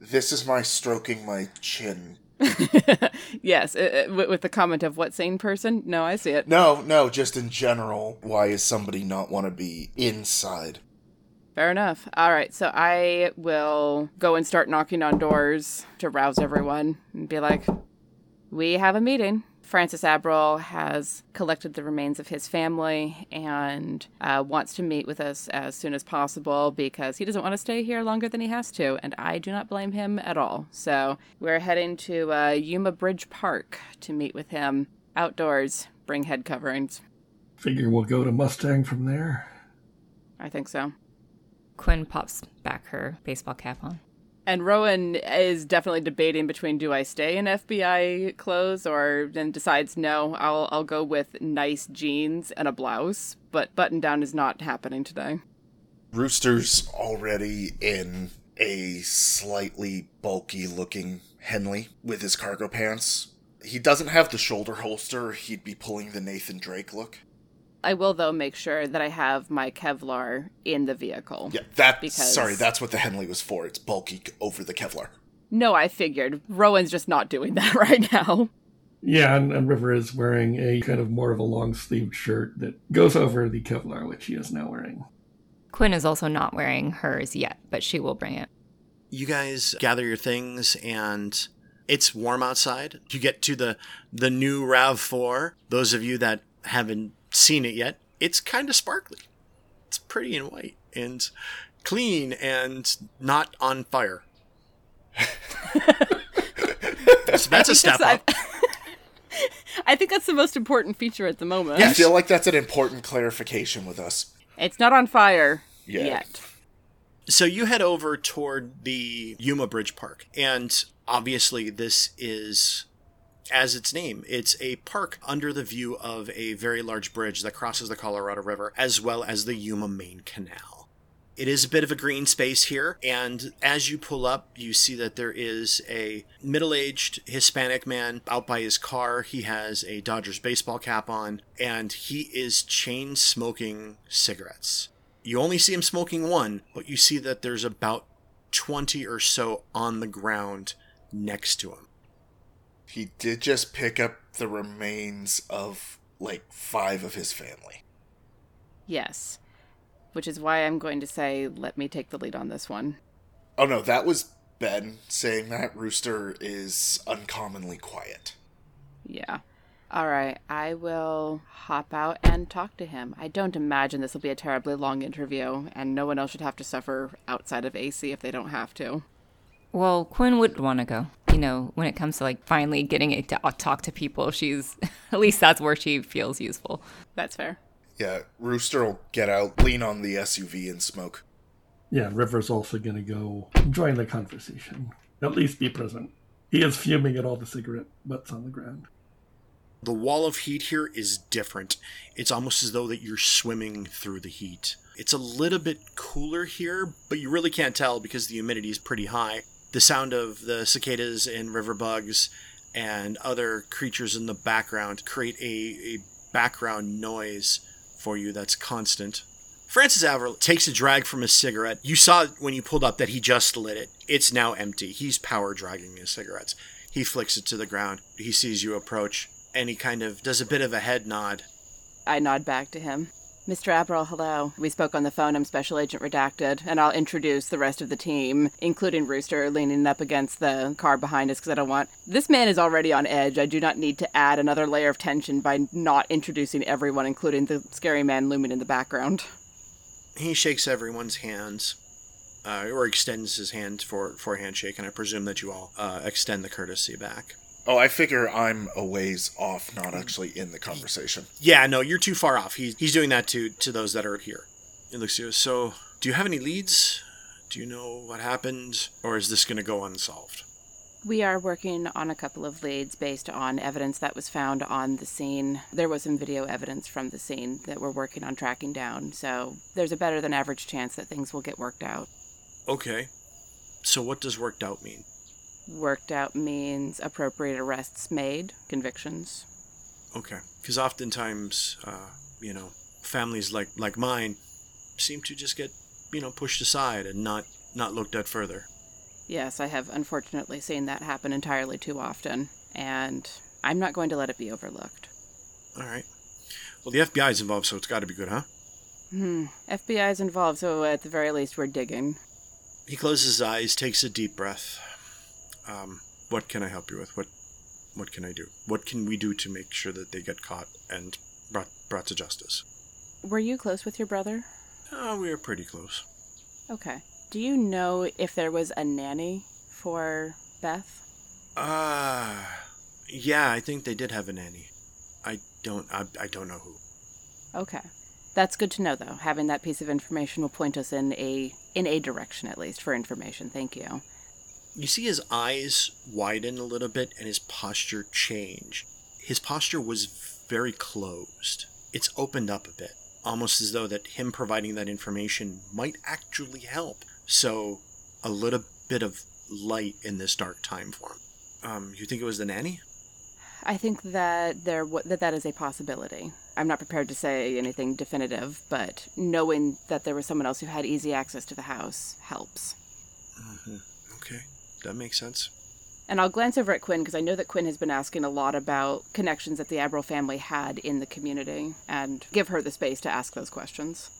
S3: This is my stroking my chin.
S2: yes, uh, uh, with with the comment of what sane person? No, I see it.
S3: No, no, just in general. Why is somebody not want to be inside?
S2: Fair enough. All right, so I will go and start knocking on doors to rouse everyone and be like, "We have a meeting." Francis Abril has collected the remains of his family and uh, wants to meet with us as soon as possible because he doesn't want to stay here longer than he has to, and I do not blame him at all. So we're heading to uh, Yuma Bridge Park to meet with him outdoors. Bring head coverings.
S5: Figure we'll go to Mustang from there.
S2: I think so.
S4: Quinn pops back her baseball cap on.
S2: And Rowan is definitely debating between do I stay in FBI clothes or then decides no, I'll I'll go with nice jeans and a blouse, but button down is not happening today.
S3: Rooster's already in a slightly bulky looking Henley with his cargo pants. He doesn't have the shoulder holster, he'd be pulling the Nathan Drake look.
S2: I will though make sure that I have my Kevlar in the vehicle.
S3: Yeah, that
S2: Because-
S3: sorry, that's what the Henley was for. It's bulky over the Kevlar.
S2: No, I figured. Rowan's just not doing that right now.
S5: Yeah, and, and River is wearing a kind of more of a long sleeved shirt that goes over the Kevlar, which he is now wearing.
S4: Quinn is also not wearing hers yet, but she will bring it.
S1: You guys gather your things and it's warm outside. You get to the the new RAV4. Those of you that haven't seen it yet, it's kind of sparkly. It's pretty and white and clean and not on fire. so that's a step up.
S2: I think that's the most important feature at the moment.
S3: I feel like that's an important clarification with us.
S2: It's not on fire
S3: Yeah.
S2: yet.
S1: So you head over toward the Yuma Bridge Park, and obviously this is, as its name, it's a park under the view of a very large bridge that crosses the Colorado River, as well as the Yuma Main Canal. It is a bit of a green space here, and as you pull up, you see that there is a middle aged Hispanic man out by his car. He has a Dodgers baseball cap on, and he is chain smoking cigarettes. You only see him smoking one, but you see that there's about 20 or so on the ground next to him.
S3: He did just pick up the remains of like five of his family.
S2: Yes. Which is why I'm going to say, let me take the lead on this one.
S3: Oh no, that was Ben saying that Rooster is uncommonly quiet.
S2: Yeah. All right. I will hop out and talk to him. I don't imagine this will be a terribly long interview, and no one else should have to suffer outside of AC if they don't have to.
S4: Well, Quinn would want to go. You know, when it comes to like finally getting it to talk to people, she's at least that's where she feels useful.
S2: That's fair.
S3: Yeah, Rooster will get out, lean on the SUV, and smoke.
S5: Yeah, River's also going to go join the conversation. At least be present. He is fuming at all the cigarette butts on the ground.
S1: The wall of heat here is different. It's almost as though that you're swimming through the heat. It's a little bit cooler here, but you really can't tell because the humidity is pretty high. The sound of the cicadas and river bugs and other creatures in the background create a, a background noise for you that's constant. Francis Abril takes a drag from his cigarette. You saw when you pulled up that he just lit it. It's now empty. He's power dragging his cigarettes. He flicks it to the ground. He sees you approach, and he kind of does a bit of a head nod.
S2: I nod back to him. Mr. Abril, hello. We spoke on the phone. I'm Special Agent Redacted, and I'll introduce the rest of the team, including Rooster leaning up against the car behind us because I don't want. This man is already on edge. I do not need to add another layer of tension by not introducing everyone, including the scary man looming in the background.
S1: He shakes everyone's hands, uh, or extends his hand for, for a handshake, and I presume that you all uh, extend the courtesy back.
S3: Oh, I figure I'm a ways off, not actually in the conversation.
S1: Yeah, no, you're too far off. He's, he's doing that to, to those that are here. He looks you. So, do you have any leads? Do you know what happened? Or is this going to go unsolved?
S2: We are working on a couple of leads based on evidence that was found on the scene. There was some video evidence from the scene that we're working on tracking down, so there's a better than average chance that things will get worked out.
S1: Okay. So, what does worked out mean?
S2: Worked out means appropriate arrests made, convictions.
S1: Okay. Because oftentimes, uh, you know, families like, like mine seem to just get, you know, pushed aside and not, not looked at further.
S2: Yes, I have unfortunately seen that happen entirely too often, and I'm not going to let it be overlooked.
S1: All right. Well, the FBI's involved, so it's got to be good, huh?
S2: Hmm. FBI is involved, so at the very least, we're digging.
S1: He closes his eyes, takes a deep breath. Um, what can I help you with? What, what can I do? What can we do to make sure that they get caught and brought brought to justice?
S2: Were you close with your brother?
S1: Oh, we are pretty close.
S2: Okay. Do you know if there was a nanny for Beth?
S1: Ah, yeah, I think they did have a nanny. I don't, I, I don't know who.
S2: Okay. That's good to know though. Having that piece of information will point us in a in a direction at least for information. Thank you.
S1: You see his eyes widen a little bit and his posture change. His posture was very closed. It's opened up a bit, almost as though that him providing that information might actually help. So, a little bit of light in this dark time for him. Um, you think it was the nanny?
S2: I think that there w- that that is a possibility. I'm not prepared to say anything definitive, but knowing that there was someone else who had easy access to the house helps.
S1: Okay, that makes sense.
S2: And I'll glance over at Quinn because I know that Quinn has been asking a lot about connections that the Abril family had in the community and give her the space to ask those questions.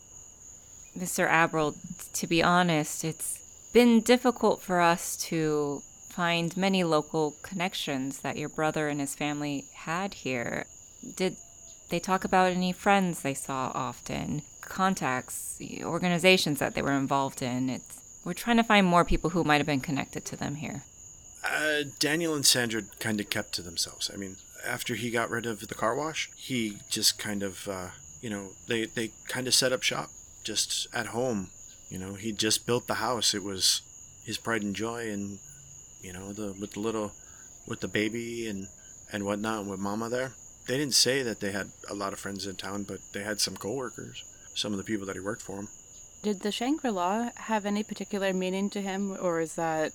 S4: Mr. Abril, to be honest, it's been difficult for us to find many local connections that your brother and his family had here. Did they talk about any friends they saw often, contacts, organizations that they were involved in? It's we're trying to find more people who might have been connected to them here.
S1: Uh, Daniel and Sandra kind of kept to themselves. I mean, after he got rid of the car wash, he just kind of, uh, you know, they, they kind of set up shop just at home. You know, he just built the house. It was his pride and joy, and you know, the with the little, with the baby and and whatnot, with Mama there. They didn't say that they had a lot of friends in town, but they had some coworkers, some of the people that he worked for him.
S2: Did the Shangri La have any particular meaning to him, or is that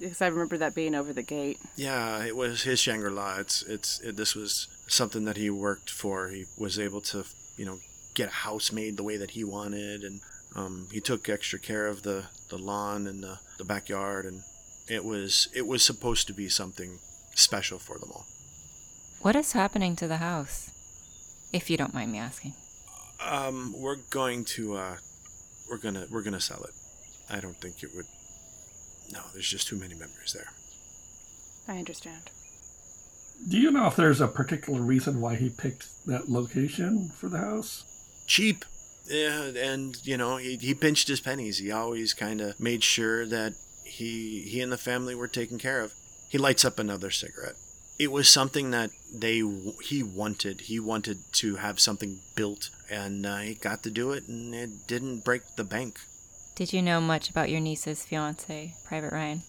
S2: because I remember that being over the gate?
S1: Yeah, it was his Shangri La. It's it's it, this was something that he worked for. He was able to you know get a house made the way that he wanted, and um, he took extra care of the, the lawn and the, the backyard, and it was it was supposed to be something special for them all.
S4: What is happening to the house, if you don't mind me asking?
S1: Um, we're going to uh, we're gonna we're gonna sell it. I don't think it would. No, there's just too many memories there.
S2: I understand.
S5: Do you know if there's a particular reason why he picked that location for the house?
S1: Cheap. Yeah, and you know he, he pinched his pennies. He always kind of made sure that he he and the family were taken care of. He lights up another cigarette. It was something that they he wanted. He wanted to have something built, and uh, he got to do it, and it didn't break the bank.
S4: Did you know much about your niece's fiance, Private Ryan?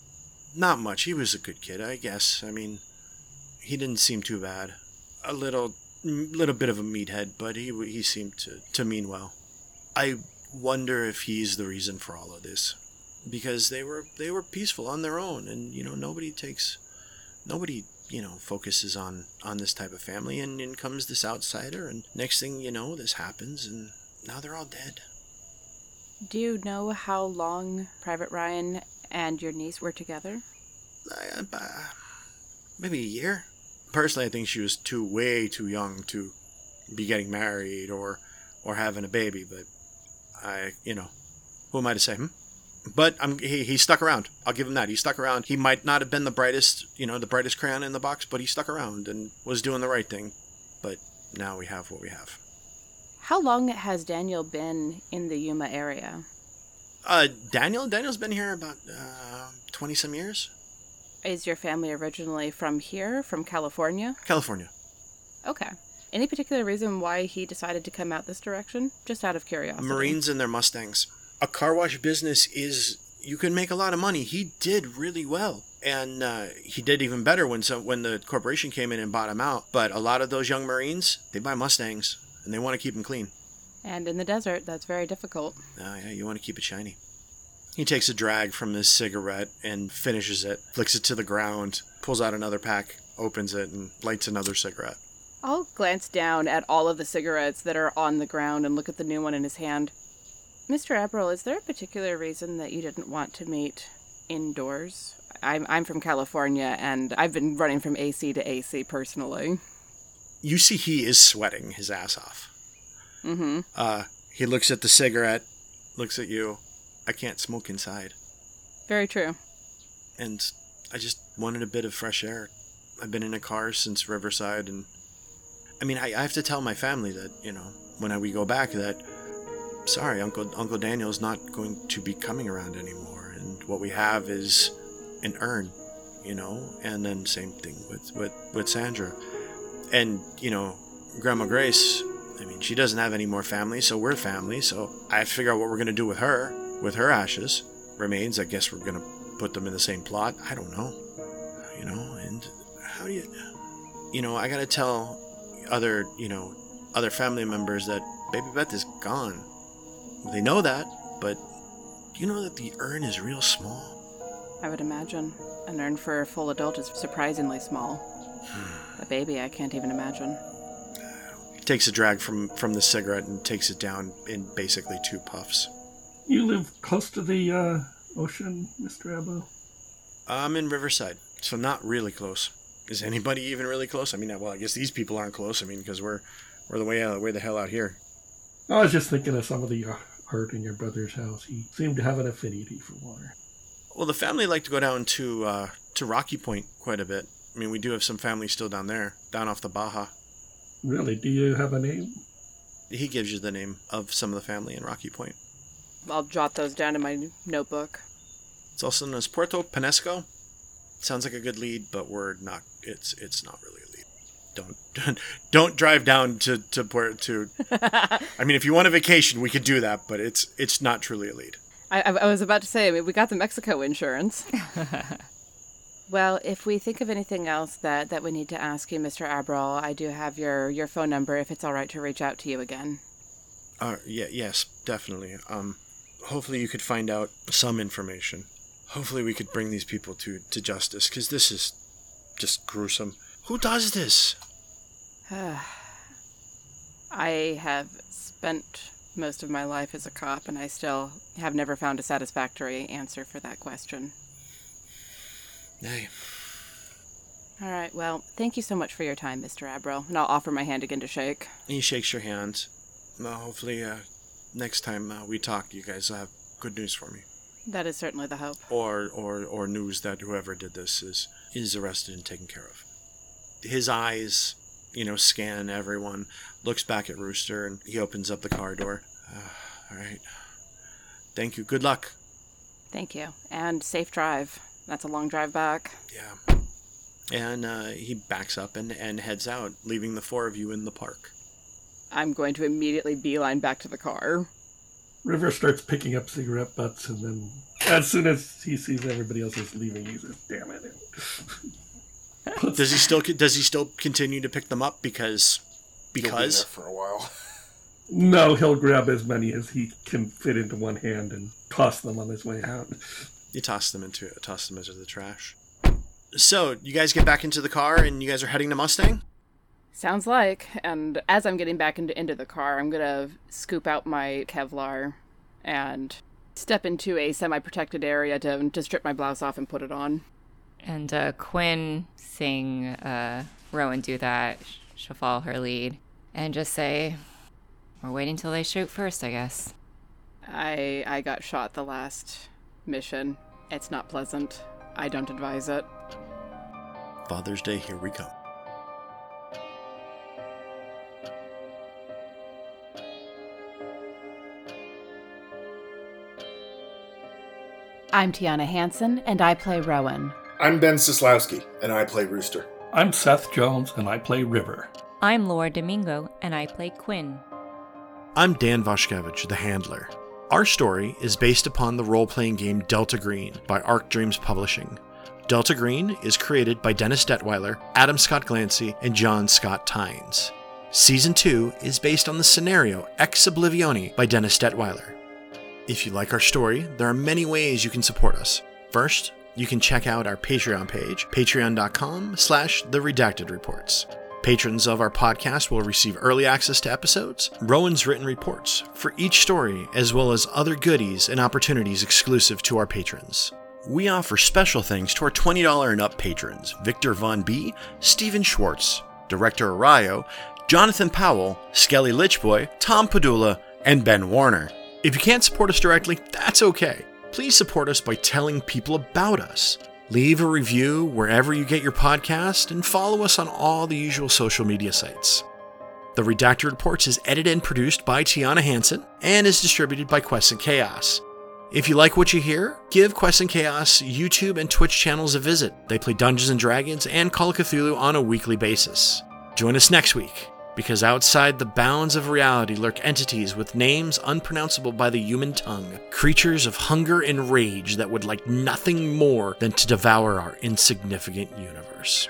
S1: Not much. He was a good kid, I guess. I mean, he didn't seem too bad. A little, little bit of a meathead, but he he seemed to to mean well. I wonder if he's the reason for all of this, because they were they were peaceful on their own, and you know nobody takes, nobody you know focuses on on this type of family, and in comes this outsider, and next thing you know, this happens, and now they're all dead.
S2: Do you know how long Private Ryan and your niece were together?
S1: Uh, maybe a year. Personally, I think she was too way too young to be getting married or or having a baby. But I, you know, who am I to say? Hmm? But I'm, he, he stuck around. I'll give him that. He stuck around. He might not have been the brightest, you know, the brightest crayon in the box, but he stuck around and was doing the right thing. But now we have what we have.
S2: How long has Daniel been in the Yuma area?
S1: Uh, Daniel. Daniel's been here about twenty uh, some years.
S2: Is your family originally from here, from California?
S1: California.
S2: Okay. Any particular reason why he decided to come out this direction? Just out of curiosity.
S1: Marines and their Mustangs. A car wash business is you can make a lot of money. He did really well, and uh, he did even better when some when the corporation came in and bought him out. But a lot of those young Marines, they buy Mustangs and they want to keep them clean.
S2: And in the desert, that's very difficult.
S1: Oh yeah, you want to keep it shiny. He takes a drag from his cigarette and finishes it, flicks it to the ground, pulls out another pack, opens it, and lights another cigarette.
S2: I'll glance down at all of the cigarettes that are on the ground and look at the new one in his hand. Mr. Abril, is there a particular reason that you didn't want to meet indoors? I'm, I'm from California and I've been running from AC to AC personally.
S1: You see, he is sweating his ass off.
S2: Mm-hmm.
S1: Uh, he looks at the cigarette, looks at you. I can't smoke inside.
S2: Very true.
S1: And I just wanted a bit of fresh air. I've been in a car since Riverside, and I mean, I, I have to tell my family that you know when I, we go back that sorry, Uncle Uncle Daniel's not going to be coming around anymore, and what we have is an urn, you know, and then same thing with with with Sandra, and you know, Grandma Grace. I mean, she doesn't have any more family, so we're family. So I have to figure out what we're gonna do with her, with her ashes, remains. I guess we're gonna put them in the same plot. I don't know, you know. And how do you, you know, I gotta tell other, you know, other family members that Baby Beth is gone. They know that, but you know that the urn is real small?
S2: I would imagine. An urn for a full adult is surprisingly small. a baby, I can't even imagine.
S1: He takes a drag from, from the cigarette and takes it down in basically two puffs.
S5: You live close to the uh, ocean, Mr. Abo?
S1: I'm in Riverside, so not really close. Is anybody even really close? I mean, well, I guess these people aren't close. I mean, because we're we're the way out, way the hell out here.
S5: I was just thinking of some of the uh, part in your brother's house. He seemed to have an affinity for water.
S1: Well, the family like to go down to uh, to Rocky Point quite a bit. I mean, we do have some family still down there, down off the Baja.
S5: Really? Do you have a name?
S1: He gives you the name of some of the family in Rocky Point.
S2: I'll jot those down in my notebook.
S1: It's also known as Puerto Peñasco. Sounds like a good lead, but we're not. It's it's not really a lead. Don't don't drive down to to Puerto. To, I mean, if you want a vacation, we could do that, but it's it's not truly a lead.
S2: I, I was about to say, I mean, we got the Mexico insurance. well, if we think of anything else that, that we need to ask you, Mr. Abril, I do have your, your phone number if it's all right to reach out to you again.
S1: Uh, yeah, yes, definitely. Um, hopefully you could find out some information. Hopefully we could bring these people to, to justice, because this is just gruesome. Who does this?
S2: I have spent most of my life as a cop, and I still have never found a satisfactory answer for that question.
S1: Nay.
S2: All right, well, thank you so much for your time, Mr. Abril, and I'll offer my hand again to shake.
S1: He shakes your hand. Well, hopefully, uh, next time uh, we talk, you guys will have good news for me.
S2: That is certainly the hope.
S1: Or, or, or news that whoever did this is is arrested and taken care of. His eyes, you know, scan everyone. Looks back at Rooster and he opens up the car door. Uh, all right. Thank you. Good luck.
S2: Thank you, and safe drive. That's a long drive back.
S1: Yeah. And uh, he backs up and, and heads out, leaving the four of you in the park.
S2: I'm going to immediately beeline back to the car.
S5: River starts picking up cigarette butts, and then as soon as he sees everybody else is leaving, he says, "Damn it!"
S1: Does he still does he still continue to pick them up because
S3: You'll be
S1: because
S3: there for a while.
S5: no, he'll grab as many as he can fit into one hand and toss them on his way out.
S1: you toss them into toss them into the trash. So you guys get back into the car and you guys are heading to Mustang.
S2: Sounds like. And as I'm getting back into into the car, I'm gonna scoop out my Kevlar and step into a semi-protected area to to strip my blouse off and put it on.
S4: And uh, Quinn, seeing uh, Rowan do that, she'll follow her lead and just say, We're waiting till they shoot first, I guess.
S2: I I got shot the last mission. It's not pleasant. I don't advise it.
S1: Father's Day, here we come.
S2: I'm Tiana Hansen, and I play Rowan.
S3: I'm Ben Sislowski, and I play Rooster.
S5: I'm Seth Jones, and I play River.
S4: I'm Laura Domingo, and I play Quinn.
S1: I'm Dan Vashkevich, the handler. Our story is based upon the role playing game Delta Green by Arc Dreams Publishing. Delta Green is created by Dennis Detwiller, Adam Scott Glancy, and John Scott Tynes. Season 2 is based on the scenario Ex Oblivione by Dennis Detwiller. If you like our story, there are many ways you can support us. First, you can check out our Patreon page, patreon.com slash the redacted reports. Patrons of our podcast will receive early access to episodes, Rowan's written reports for each story, as well as other goodies and opportunities exclusive to our patrons. We offer special thanks to our $20 and up patrons Victor Von B, Stephen Schwartz, Director Arayo, Jonathan Powell, Skelly Lichboy, Tom Padula, and Ben Warner. If you can't support us directly, that's okay. Please support us by telling people about us. Leave a review wherever you get your podcast and follow us on all the usual social media sites. The Redacted Reports is edited and produced by Tiana Hansen and is distributed by Quest and Chaos. If you like what you hear, give Quest and Chaos YouTube and Twitch channels a visit. They play Dungeons and Dragons and Call of Cthulhu on a weekly basis. Join us next week, because outside the bounds of reality lurk entities with names unpronounceable by the human tongue, creatures of hunger and rage that would like nothing more than to devour our insignificant universe.